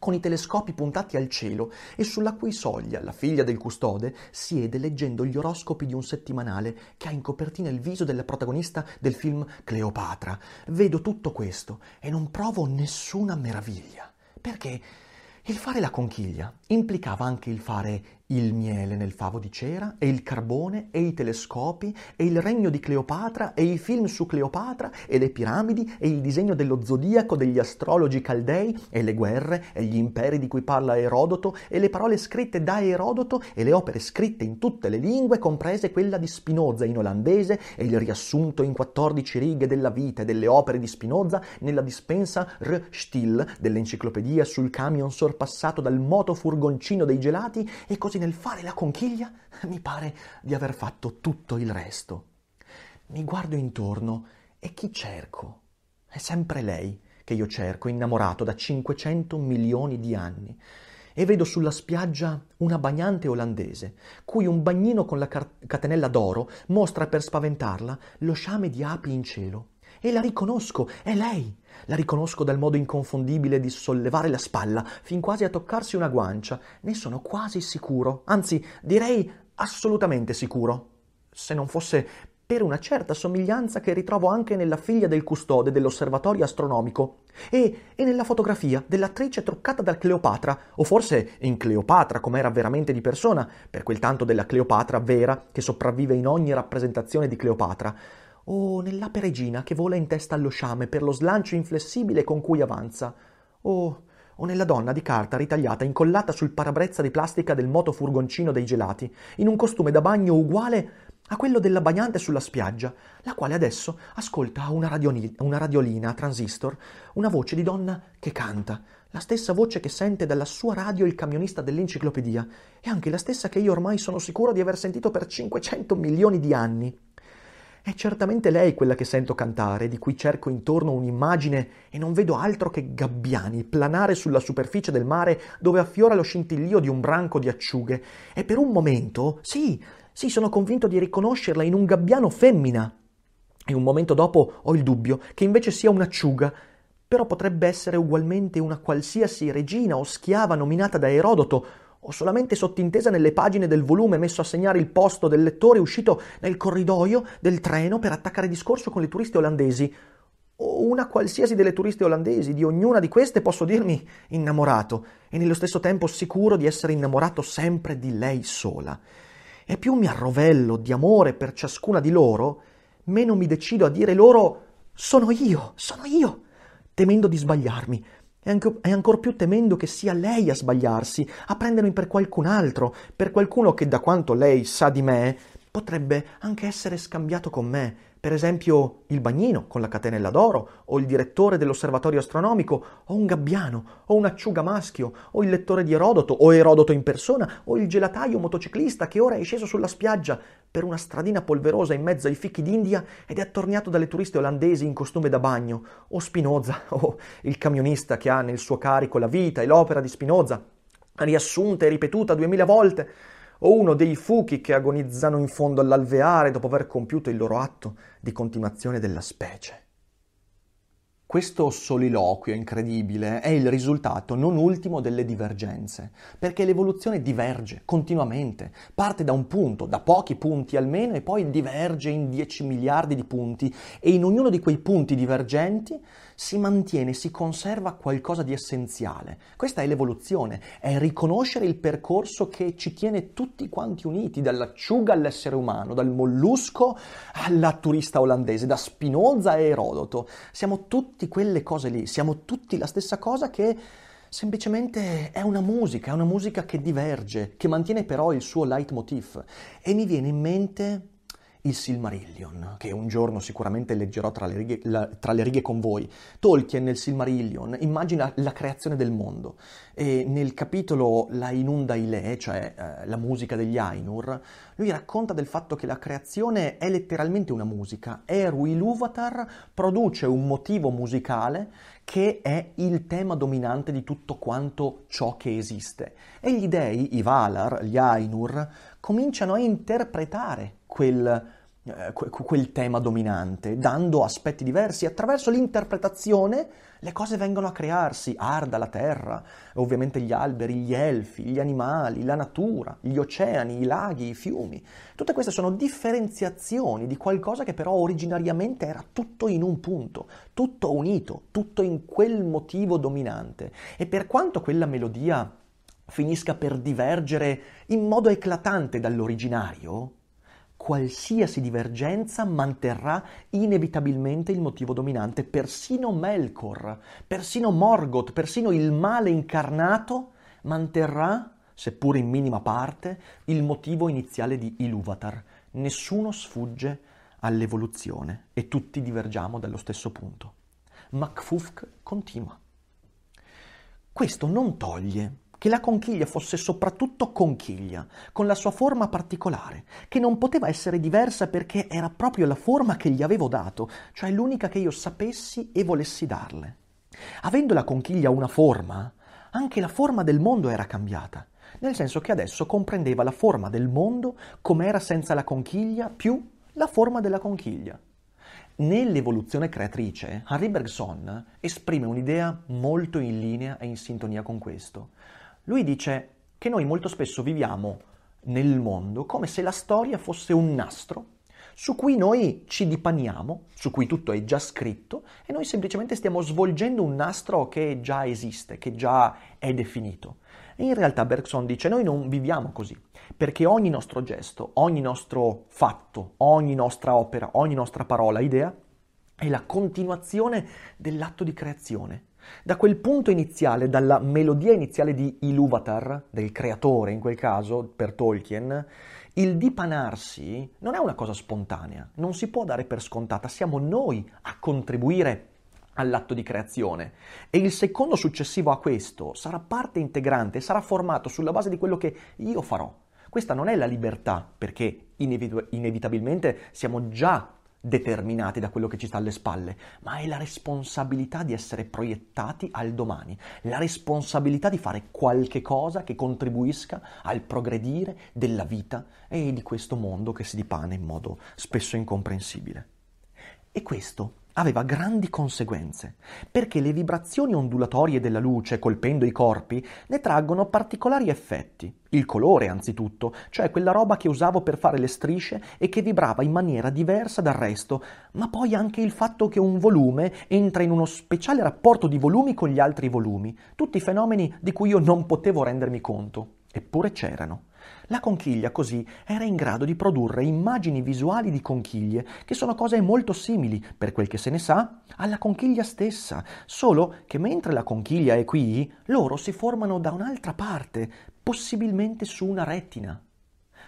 con i telescopi puntati al cielo e sulla cui soglia la figlia del custode siede leggendo gli oroscopi di un settimanale che ha in copertina il viso della protagonista del film Cleopatra. Vedo tutto questo e non provo nessuna meraviglia, perché il fare la conchiglia implicava anche il fare il miele nel favo di cera e il carbone e i telescopi e il regno di Cleopatra e i film su Cleopatra e le piramidi e il disegno dello zodiaco degli astrologi caldei e le guerre e gli imperi di cui parla Erodoto e le parole scritte da Erodoto e le opere scritte in tutte le lingue comprese quella di Spinoza in olandese e il riassunto in 14 righe della vita e delle opere di Spinoza nella dispensa R. Still dell'enciclopedia sul camion sorpassato dal moto furgoncino dei gelati e così nel fare la conchiglia mi pare di aver fatto tutto il resto. Mi guardo intorno e chi cerco? È sempre lei che io cerco, innamorato da 500 milioni di anni. E vedo sulla spiaggia una bagnante olandese, cui un bagnino con la catenella d'oro mostra per spaventarla lo sciame di api in cielo. E la riconosco, è lei. La riconosco dal modo inconfondibile di sollevare la spalla, fin quasi a toccarsi una guancia. Ne sono quasi sicuro, anzi direi assolutamente sicuro. Se non fosse per una certa somiglianza che ritrovo anche nella figlia del custode dell'osservatorio astronomico e, e nella fotografia dell'attrice truccata da Cleopatra, o forse in Cleopatra come era veramente di persona, per quel tanto della Cleopatra vera che sopravvive in ogni rappresentazione di Cleopatra, o nell'ape regina che vola in testa allo sciame per lo slancio inflessibile con cui avanza, o, o nella donna di carta ritagliata incollata sul parabrezza di plastica del motofurgoncino dei gelati, in un costume da bagno uguale a quello della bagnante sulla spiaggia, la quale adesso ascolta una, radioli- una radiolina a transistor, una voce di donna che canta, la stessa voce che sente dalla sua radio il camionista dell'enciclopedia, e anche la stessa che io ormai sono sicuro di aver sentito per 500 milioni di anni. È certamente lei quella che sento cantare, di cui cerco intorno un'immagine e non vedo altro che gabbiani planare sulla superficie del mare dove affiora lo scintillio di un branco di acciughe. E per un momento, sì, sì, sono convinto di riconoscerla in un gabbiano femmina. E un momento dopo ho il dubbio che invece sia un'acciuga, però potrebbe essere ugualmente una qualsiasi regina o schiava nominata da Erodoto, o solamente sottintesa nelle pagine del volume messo a segnare il posto del lettore uscito nel corridoio del treno per attaccare discorso con le turiste olandesi, o una qualsiasi delle turiste olandesi, di ognuna di queste posso dirmi innamorato. E nello stesso tempo sicuro di essere innamorato sempre di lei sola. E più mi arrovello di amore per ciascuna di loro, meno mi decido a dire loro sono io, sono io, temendo di sbagliarmi, e, anche, e ancor più temendo che sia lei a sbagliarsi, a prendermi per qualcun altro, per qualcuno che da quanto lei sa di me potrebbe anche essere scambiato con me, per esempio il bagnino con la catenella d'oro, o il direttore dell'osservatorio astronomico, o un gabbiano, o un acciuga maschio, o il lettore di Erodoto, o Erodoto in persona, o il gelataio motociclista che ora è sceso sulla spiaggia per una stradina polverosa in mezzo ai fichi d'India ed è attorniato dalle turiste olandesi in costume da bagno, o Spinoza, o il camionista che ha nel suo carico la vita e l'opera di Spinoza, riassunta e ripetuta duemila volte, o uno dei fuchi che agonizzano in fondo all'alveare dopo aver compiuto il loro atto di continuazione della specie. Questo soliloquio incredibile è il risultato non ultimo delle divergenze, perché l'evoluzione diverge continuamente, parte da un punto, da pochi punti almeno, e poi diverge in 10 miliardi di punti e in ognuno di quei punti divergenti si mantiene, si conserva qualcosa di essenziale. Questa è l'evoluzione, è riconoscere il percorso che ci tiene tutti quanti uniti, dall'acciuga all'essere umano, dal mollusco alla turista olandese, da Spinoza a Erodoto. Siamo tutti quelle cose lì, siamo tutti la stessa cosa che semplicemente è una musica, è una musica che diverge, che mantiene però il suo leitmotiv. E mi viene in mente il Silmarillion, che un giorno sicuramente leggerò tra le, righe, la, tra le, righe, con voi. Tolkien nel Silmarillion immagina la creazione del mondo e nel capitolo La Inunda Ile, cioè eh, la musica degli Ainur, lui racconta del fatto che la creazione è letteralmente una musica. Eru Ilúvatar produce un motivo musicale che è il tema dominante di tutto quanto ciò che esiste. E gli dei, i Valar, gli Ainur, cominciano a interpretare quel, eh, quel tema dominante, dando aspetti diversi. Attraverso l'interpretazione le cose vengono a crearsi, arda la terra, ovviamente gli alberi, gli elfi, gli animali, la natura, gli oceani, i laghi, i fiumi. Tutte queste sono differenziazioni di qualcosa che però originariamente era tutto in un punto, tutto unito, tutto in quel motivo dominante. E per quanto quella melodia finisca per divergere in modo eclatante dall'originario, qualsiasi divergenza manterrà inevitabilmente il motivo dominante. Persino Melkor, persino Morgoth, persino il male incarnato manterrà, seppur in minima parte, il motivo iniziale di Ilúvatar. Nessuno sfugge all'evoluzione e tutti divergiamo dallo stesso punto. Macfufk continua. Questo non toglie che la conchiglia fosse soprattutto conchiglia, con la sua forma particolare, che non poteva essere diversa perché era proprio la forma che gli avevo dato, cioè l'unica che io sapessi e volessi darle. Avendo la conchiglia una forma, anche la forma del mondo era cambiata, nel senso che adesso comprendeva la forma del mondo come era senza la conchiglia più la forma della conchiglia. Nell'evoluzione creatrice, Harry Bergson esprime un'idea molto in linea e in sintonia con questo. Lui dice che noi molto spesso viviamo nel mondo come se la storia fosse un nastro su cui noi ci dipaniamo, su cui tutto è già scritto e noi semplicemente stiamo svolgendo un nastro che già esiste, che già è definito. E in realtà Bergson dice noi non viviamo così, perché ogni nostro gesto, ogni nostro fatto, ogni nostra opera, ogni nostra parola, idea è la continuazione dell'atto di creazione. Da quel punto iniziale, dalla melodia iniziale di Iluvatar, del creatore in quel caso, per Tolkien, il dipanarsi non è una cosa spontanea, non si può dare per scontata, siamo noi a contribuire all'atto di creazione e il secondo successivo a questo sarà parte integrante, sarà formato sulla base di quello che io farò. Questa non è la libertà, perché inevit- inevitabilmente siamo già determinati da quello che ci sta alle spalle, ma è la responsabilità di essere proiettati al domani, la responsabilità di fare qualche cosa che contribuisca al progredire della vita e di questo mondo che si dipane in modo spesso incomprensibile. E questo aveva grandi conseguenze, perché le vibrazioni ondulatorie della luce colpendo i corpi ne traggono particolari effetti. Il colore, anzitutto, cioè quella roba che usavo per fare le strisce e che vibrava in maniera diversa dal resto, ma poi anche il fatto che un volume entra in uno speciale rapporto di volumi con gli altri volumi, tutti fenomeni di cui io non potevo rendermi conto, eppure c'erano. La conchiglia così era in grado di produrre immagini visuali di conchiglie, che sono cose molto simili, per quel che se ne sa, alla conchiglia stessa, solo che mentre la conchiglia è qui, loro si formano da un'altra parte, possibilmente su una retina.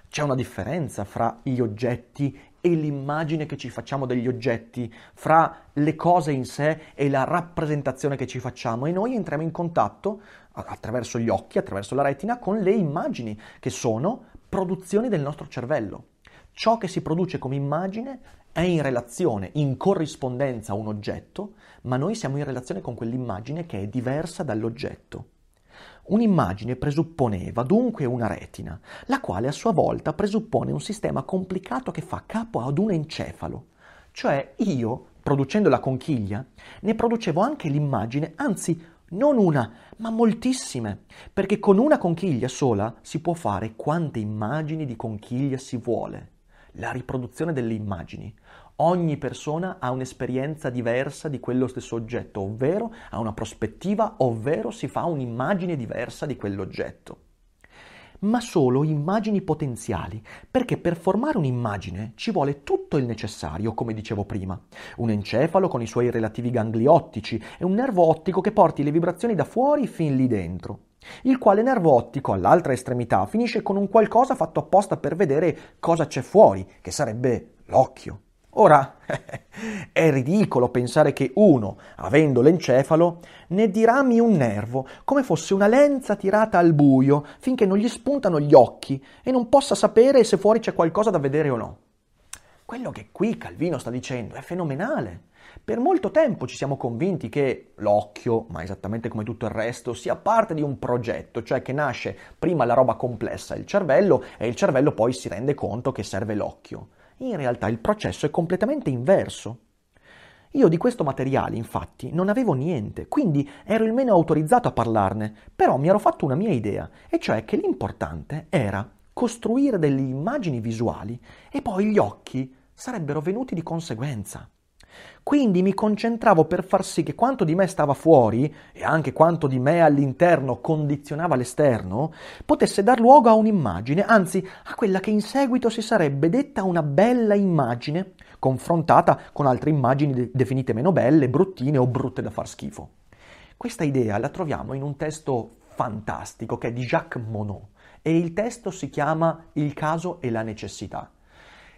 C'è una differenza fra gli oggetti e l'immagine che ci facciamo degli oggetti, fra le cose in sé e la rappresentazione che ci facciamo e noi entriamo in contatto attraverso gli occhi, attraverso la retina, con le immagini che sono produzioni del nostro cervello. Ciò che si produce come immagine è in relazione, in corrispondenza a un oggetto, ma noi siamo in relazione con quell'immagine che è diversa dall'oggetto. Un'immagine presupponeva dunque una retina, la quale a sua volta presuppone un sistema complicato che fa capo ad un encefalo. Cioè io, producendo la conchiglia, ne producevo anche l'immagine, anzi non una, ma moltissime, perché con una conchiglia sola si può fare quante immagini di conchiglia si vuole. La riproduzione delle immagini. Ogni persona ha un'esperienza diversa di quello stesso oggetto, ovvero ha una prospettiva, ovvero si fa un'immagine diversa di quell'oggetto. Ma solo immagini potenziali, perché per formare un'immagine ci vuole tutto il necessario, come dicevo prima. Un encefalo con i suoi relativi gangli ottici e un nervo ottico che porti le vibrazioni da fuori fin lì dentro il quale nervo ottico all'altra estremità finisce con un qualcosa fatto apposta per vedere cosa c'è fuori, che sarebbe l'occhio. Ora, è ridicolo pensare che uno, avendo l'encefalo, ne dirami un nervo, come fosse una lenza tirata al buio, finché non gli spuntano gli occhi e non possa sapere se fuori c'è qualcosa da vedere o no. Quello che qui Calvino sta dicendo è fenomenale. Per molto tempo ci siamo convinti che l'occhio, ma esattamente come tutto il resto, sia parte di un progetto, cioè che nasce prima la roba complessa, il cervello, e il cervello poi si rende conto che serve l'occhio. In realtà il processo è completamente inverso. Io di questo materiale, infatti, non avevo niente, quindi ero il meno autorizzato a parlarne, però mi ero fatto una mia idea, e cioè che l'importante era costruire delle immagini visuali e poi gli occhi sarebbero venuti di conseguenza. Quindi mi concentravo per far sì che quanto di me stava fuori, e anche quanto di me all'interno condizionava l'esterno, potesse dar luogo a un'immagine, anzi a quella che in seguito si sarebbe detta una bella immagine, confrontata con altre immagini de- definite meno belle, bruttine o brutte da far schifo. Questa idea la troviamo in un testo fantastico che è di Jacques Monod e il testo si chiama Il caso e la necessità.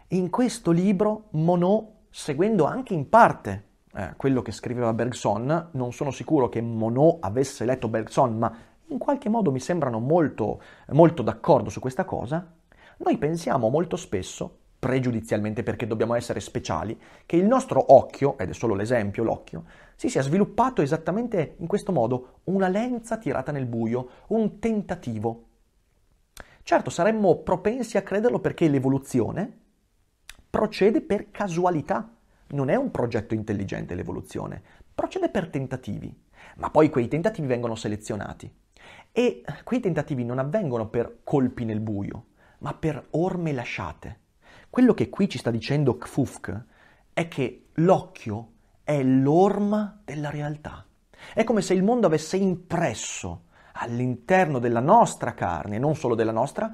In questo libro Monod seguendo anche in parte eh, quello che scriveva Bergson, non sono sicuro che Monod avesse letto Bergson, ma in qualche modo mi sembrano molto, molto d'accordo su questa cosa, noi pensiamo molto spesso, pregiudizialmente perché dobbiamo essere speciali, che il nostro occhio, ed è solo l'esempio l'occhio, si sia sviluppato esattamente in questo modo, una lenza tirata nel buio, un tentativo. Certo, saremmo propensi a crederlo perché l'evoluzione, procede per casualità. Non è un progetto intelligente l'evoluzione, procede per tentativi, ma poi quei tentativi vengono selezionati. E quei tentativi non avvengono per colpi nel buio, ma per orme lasciate. Quello che qui ci sta dicendo Kfufk è che l'occhio è l'orma della realtà. È come se il mondo avesse impresso all'interno della nostra carne, non solo della nostra,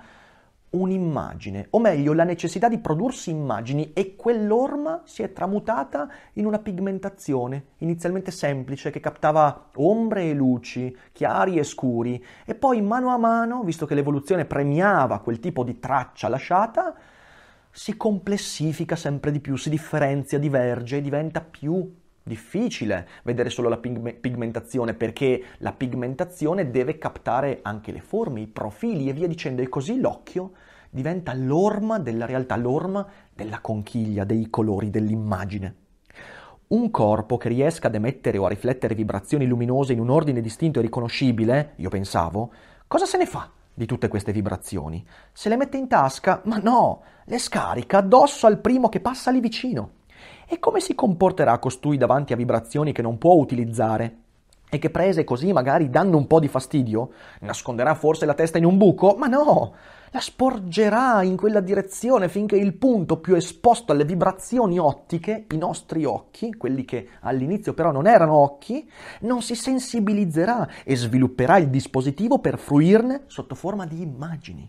un'immagine, o meglio la necessità di prodursi immagini e quell'orma si è tramutata in una pigmentazione inizialmente semplice che captava ombre e luci, chiari e scuri e poi mano a mano, visto che l'evoluzione premiava quel tipo di traccia lasciata, si complessifica sempre di più, si differenzia, diverge diventa più difficile vedere solo la pigmentazione perché la pigmentazione deve captare anche le forme, i profili e via dicendo e così l'occhio diventa l'orma della realtà, l'orma della conchiglia, dei colori, dell'immagine. Un corpo che riesca ad emettere o a riflettere vibrazioni luminose in un ordine distinto e riconoscibile, io pensavo, cosa se ne fa di tutte queste vibrazioni? Se le mette in tasca? Ma no, le scarica addosso al primo che passa lì vicino. E come si comporterà costui davanti a vibrazioni che non può utilizzare? E che prese così magari danno un po' di fastidio? Nasconderà forse la testa in un buco? Ma no! La sporgerà in quella direzione finché il punto più esposto alle vibrazioni ottiche, i nostri occhi, quelli che all'inizio però non erano occhi, non si sensibilizzerà e svilupperà il dispositivo per fruirne sotto forma di immagini.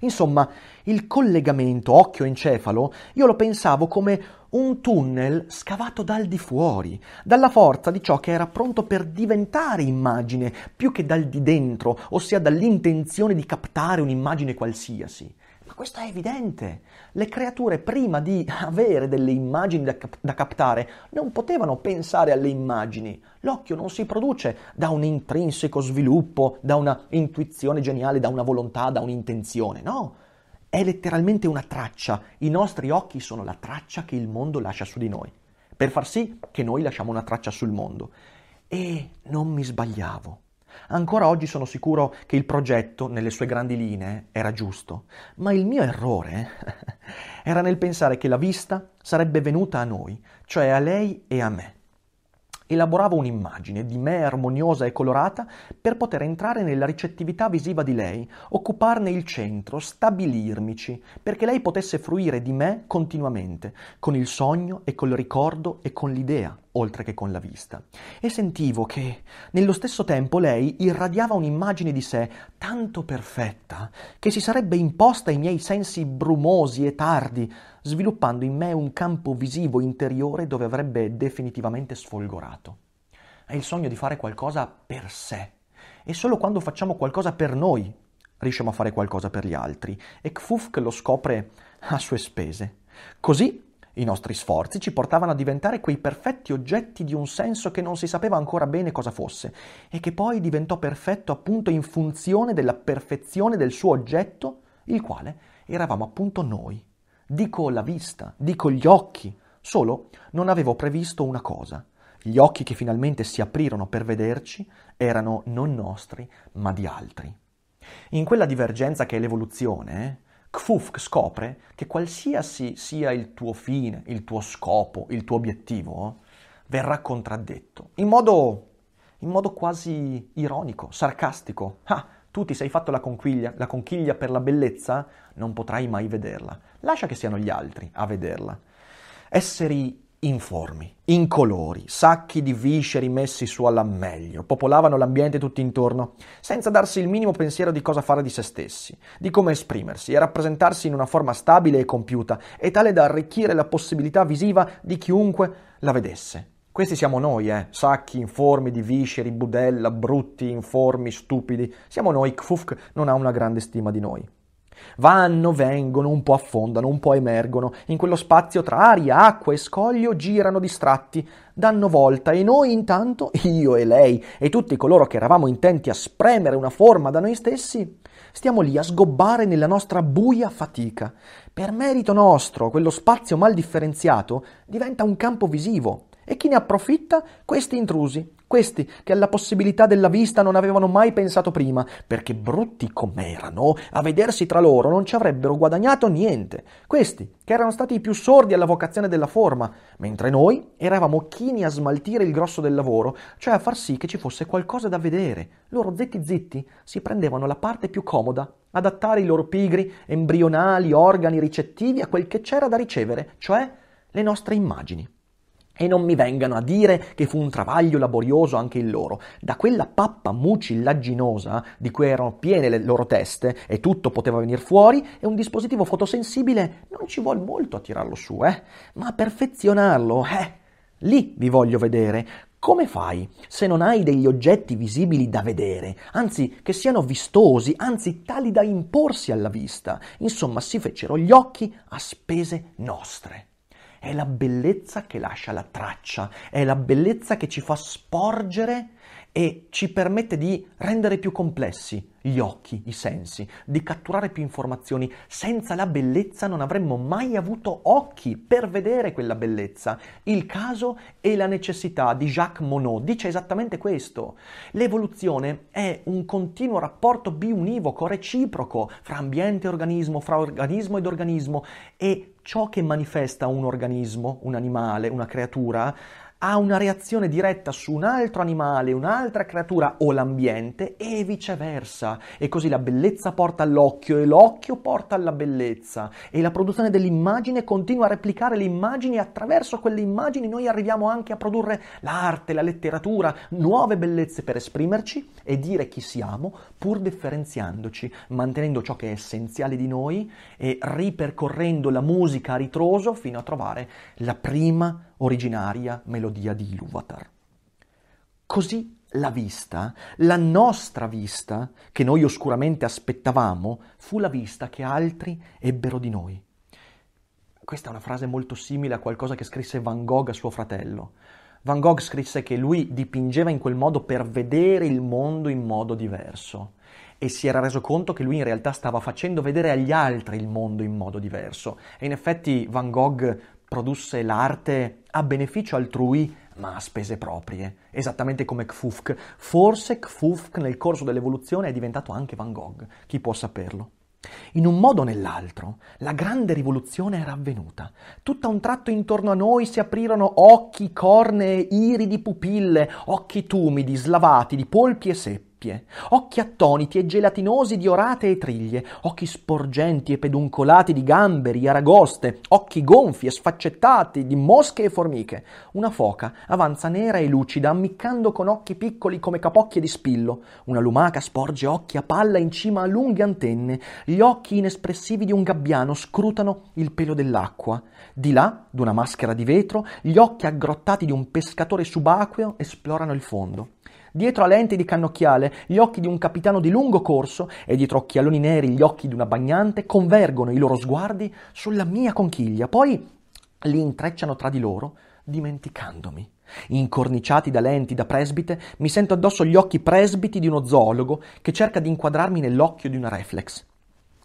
Insomma, il collegamento occhio-encefalo io lo pensavo come un tunnel scavato dal di fuori, dalla forza di ciò che era pronto per diventare immagine, più che dal di dentro, ossia dall'intenzione di captare un'immagine qualsiasi. Questo è evidente. Le creature prima di avere delle immagini da, cap- da, captare non potevano pensare alle immagini. L'occhio non si produce da un intrinseco sviluppo, da una intuizione geniale, da una volontà, da un'intenzione, no. È letteralmente una traccia. I nostri occhi sono la traccia che il mondo lascia su di noi, per far sì che noi lasciamo una traccia sul mondo. E non mi sbagliavo. Ancora oggi sono sicuro che il progetto, nelle sue grandi linee, era giusto, ma il mio errore era nel pensare che la vista sarebbe venuta a noi, cioè a lei e a me. Elaboravo un'immagine di me armoniosa e colorata per poter entrare nella ricettività visiva di lei, occuparne il centro, stabilirmici, perché lei potesse fruire di me continuamente, con il sogno e col ricordo e con l'idea, oltre che con la vista. E sentivo che, nello stesso tempo, lei irradiava un'immagine di sé tanto perfetta che si sarebbe imposta ai miei sensi brumosi e tardi, sviluppando in me un campo visivo interiore dove avrebbe definitivamente sfolgorato. È il sogno di fare qualcosa per sé. E solo quando facciamo qualcosa per noi riusciamo a fare qualcosa per gli altri. E Kfufk lo scopre a sue spese. Così i nostri sforzi ci portavano a diventare quei perfetti oggetti di un senso che non si sapeva ancora bene cosa fosse e che poi diventò perfetto appunto in funzione della perfezione del suo oggetto, il quale eravamo appunto noi. Dico la vista, dico gli occhi, solo non avevo previsto una cosa. Gli occhi che finalmente si aprirono per vederci erano non nostri, ma di altri. In quella divergenza che è l'evoluzione, Kfufk scopre che qualsiasi sia il tuo fine, il tuo scopo, il tuo obiettivo, verrà contraddetto, in modo, in modo quasi ironico, sarcastico. Ah, tu ti sei fatto la conchiglia, la conchiglia per la bellezza, non potrai mai vederla. Lascia che siano gli altri a vederla. Esseri informi, incolori, sacchi di visceri messi su alla meglio, popolavano l'ambiente tutto intorno, senza darsi il minimo pensiero di cosa fare di se stessi, di come esprimersi e rappresentarsi in una forma stabile e compiuta, e tale da arricchire la possibilità visiva di chiunque la vedesse. Questi siamo noi, eh, sacchi informi di visceri, budella, brutti, informi, stupidi. Siamo noi, Kfufk non ha una grande stima di noi. Vanno, vengono, un po' affondano, un po' emergono. In quello spazio tra aria, acqua e scoglio girano distratti, danno volta e noi intanto, io e lei e tutti coloro che eravamo intenti a spremere una forma da noi stessi, stiamo lì a sgobbare nella nostra buia fatica. Per merito nostro, quello spazio mal differenziato diventa un campo visivo E chi ne approfitta? Questi intrusi, questi che alla possibilità della vista non avevano mai pensato prima, perché brutti com'erano, a vedersi tra loro non ci avrebbero guadagnato niente. Questi che erano stati i più sordi alla vocazione della forma, mentre noi eravamo chini a smaltire il grosso del lavoro, cioè a far sì che ci fosse qualcosa da vedere. Loro zitti zitti si prendevano la parte più comoda, adattare i loro pigri, embrionali, organi ricettivi a quel che c'era da ricevere, cioè le nostre immagini. E non mi vengano a dire che fu un travaglio laborioso anche il loro. Da quella pappa mucillaginosa di cui erano piene le loro teste e tutto poteva venire fuori, e un dispositivo fotosensibile non ci vuole molto a tirarlo su, eh? Ma a perfezionarlo, eh? Lì vi voglio vedere. Come fai se non hai degli oggetti visibili da vedere, anzi che siano vistosi, anzi tali da imporsi alla vista? Insomma, si fecero gli occhi a spese nostre è la bellezza che lascia la traccia, è la bellezza che ci fa sporgere e ci permette di rendere più complessi gli occhi, i sensi, di catturare più informazioni. Senza la bellezza non avremmo mai avuto occhi per vedere quella bellezza. Il caso e la necessità di Jacques Monod dice esattamente questo. L'evoluzione è un continuo rapporto biunivoco, reciproco, fra ambiente e organismo, fra organismo ed organismo e ciò che manifesta un organismo, un animale, una creatura, ha una reazione diretta su un altro animale, un'altra creatura o l'ambiente e viceversa. E così la bellezza porta all'occhio e l'occhio porta alla bellezza. E la produzione dell'immagine continua a replicare le immagini e attraverso quelle immagini noi arriviamo anche a produrre l'arte, la letteratura, nuove bellezze per esprimerci e dire chi siamo, pur differenziandoci, mantenendo ciò che è essenziale di noi e ripercorrendo la musica a ritroso fino a trovare la prima originaria melodia di Iluvatar. Così la vista, la nostra vista, che noi oscuramente aspettavamo, fu la vista che altri ebbero di noi. Questa è una frase molto simile a qualcosa che scrisse Van Gogh a suo fratello. Van Gogh scrisse che lui dipingeva in quel modo per vedere il mondo in modo diverso e si era reso conto che lui in realtà stava facendo vedere agli altri il mondo in modo diverso. E in effetti Van Gogh produsse l'arte a beneficio altrui ma a spese proprie, esattamente come Kfufk. Forse Kfufk nel corso dell'evoluzione è diventato anche Van Gogh, chi può saperlo. In un modo o nell'altro, la grande rivoluzione era avvenuta. Tutto a un tratto intorno a noi si aprirono occhi, cornee, iridi, pupille, occhi tumidi, slavati, di polpi e seppi doppie, occhi attoniti e gelatinosi di orate e triglie, occhi sporgenti e peduncolati di gamberi e aragoste, occhi gonfi e sfaccettati di mosche e formiche. Una foca avanza nera e lucida, ammiccando con occhi piccoli come capocchie di spillo. Una lumaca sporge occhi a palla in cima a lunghe antenne. Gli occhi inespressivi di un gabbiano scrutano il pelo dell'acqua. Di là, d'una maschera di vetro, gli occhi aggrottati di un pescatore subacqueo esplorano il fondo. Dietro a lenti di cannocchiale, gli occhi di un capitano di lungo corso e dietro occhialoni neri gli occhi di una bagnante convergono i loro sguardi sulla mia conchiglia, poi li intrecciano tra di loro, dimenticandomi. Incorniciati da lenti da presbite, mi sento addosso gli occhi presbiti di uno zoologo che cerca di inquadrarmi nell'occhio di una reflex.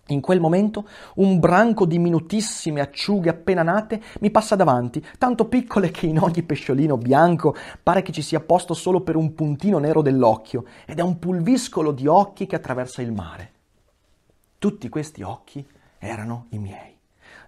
In quel momento un branco di minutissime acciughe appena nate mi passa davanti, tanto piccole che in ogni pesciolino bianco pare che ci sia posto solo per un puntino nero dell'occhio, ed è un pulviscolo di occhi che attraversa il mare. Tutti questi occhi erano i miei.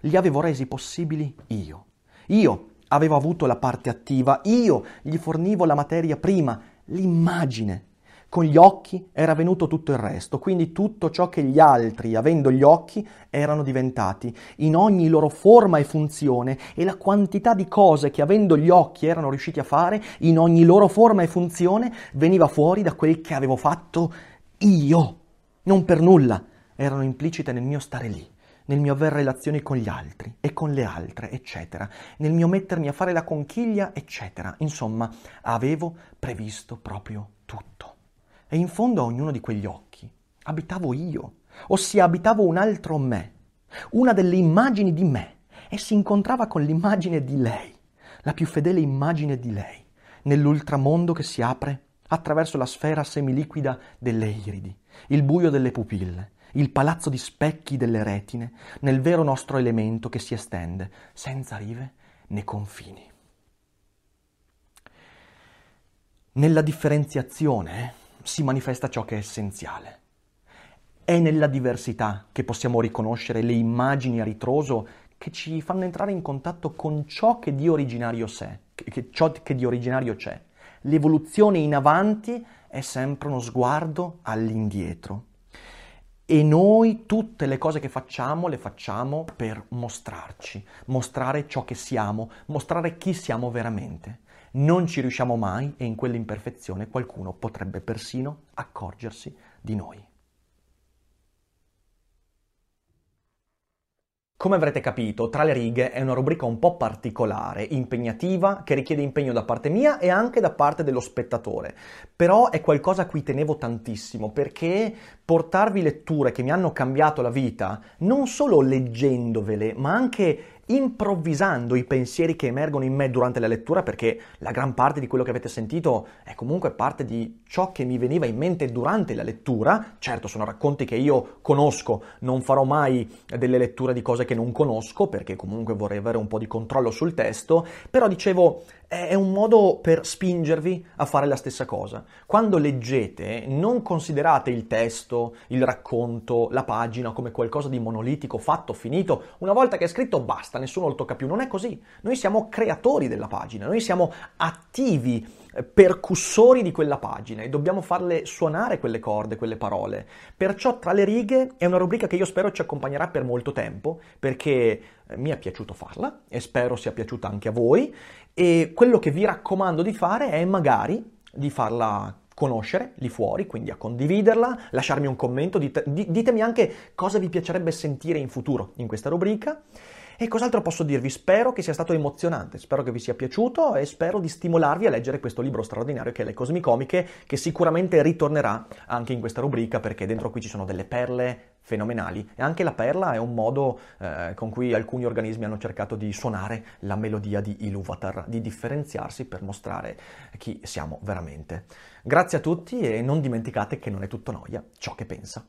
Li avevo resi possibili io. Io avevo avuto la parte attiva, io gli fornivo la materia prima, l'immagine con gli occhi era venuto tutto il resto, quindi tutto ciò che gli altri, avendo gli occhi, erano diventati, in ogni loro forma e funzione, e la quantità di cose che avendo gli occhi erano riusciti a fare, in ogni loro forma e funzione, veniva fuori da quel che avevo fatto io. Non per nulla erano implicite nel mio stare lì nel mio aver relazioni con gli altri e con le altre, eccetera, nel mio mettermi a fare la conchiglia, eccetera. Insomma, avevo previsto proprio tutto. E in fondo a ognuno di quegli occhi abitavo io, ossia abitavo un altro me, una delle immagini di me, e si incontrava con l'immagine di lei, la più fedele immagine di lei, nell'ultramondo che si apre attraverso la sfera semiliquida delle iridi, il buio delle pupille, il palazzo di specchi delle retine, nel vero nostro elemento che si estende, senza rive né confini. Nella differenziazione si manifesta ciò che è essenziale. È nella diversità che possiamo riconoscere le immagini a ritroso che ci fanno entrare in contatto con ciò che di originario c'è, che, ciò che di originario c'è. L'evoluzione in avanti è sempre uno sguardo all'indietro. E noi tutte le cose che facciamo le facciamo per mostrarci, mostrare ciò che siamo, mostrare chi siamo veramente. Non ci riusciamo mai e in quell'imperfezione qualcuno potrebbe persino accorgersi di noi. Come avrete capito, Tra le righe è una rubrica un po' particolare, impegnativa, che richiede impegno da parte mia e anche da parte dello spettatore. Però è qualcosa a cui tenevo tantissimo perché portarvi letture che mi hanno cambiato la vita, non solo leggendovele, ma anche improvvisando i pensieri che emergono in me durante la lettura, perché la gran parte di quello che avete sentito è comunque parte di ciò che mi veniva in mente durante la lettura. Certo, sono racconti che io conosco, non farò mai delle letture di cose che non conosco, perché comunque vorrei avere un po' di controllo sul testo, però dicevo, è un modo per spingervi a fare la stessa cosa. Quando leggete, non considerate il testo, il racconto, la pagina come qualcosa di monolitico, fatto, finito. Una volta che è scritto, basta, nessuno lo tocca più. Non è così. Noi siamo creatori della pagina, noi siamo attivi percussori di quella pagina e dobbiamo farle suonare quelle corde, quelle parole. Perciò tra le righe è una rubrica che io spero ci accompagnerà per molto tempo perché eh, mi è piaciuto farla e spero sia piaciuta anche a voi e quello che vi raccomando di fare è magari di farla conoscere lì fuori, quindi a condividerla, lasciarmi un commento, dite, ditemi anche cosa vi piacerebbe sentire in futuro in questa rubrica. E cos'altro posso dirvi? Spero che sia stato emozionante, spero che vi sia piaciuto e spero di stimolarvi a leggere questo libro straordinario che è Le Cosmicomiche, che sicuramente ritornerà anche in questa rubrica perché dentro qui ci sono delle perle fenomenali e anche la perla è un modo eh, con cui alcuni organismi hanno cercato di suonare la melodia di Iluvatar, di differenziarsi per mostrare chi siamo veramente. Grazie a tutti e non dimenticate che non è tutto noia ciò che pensa.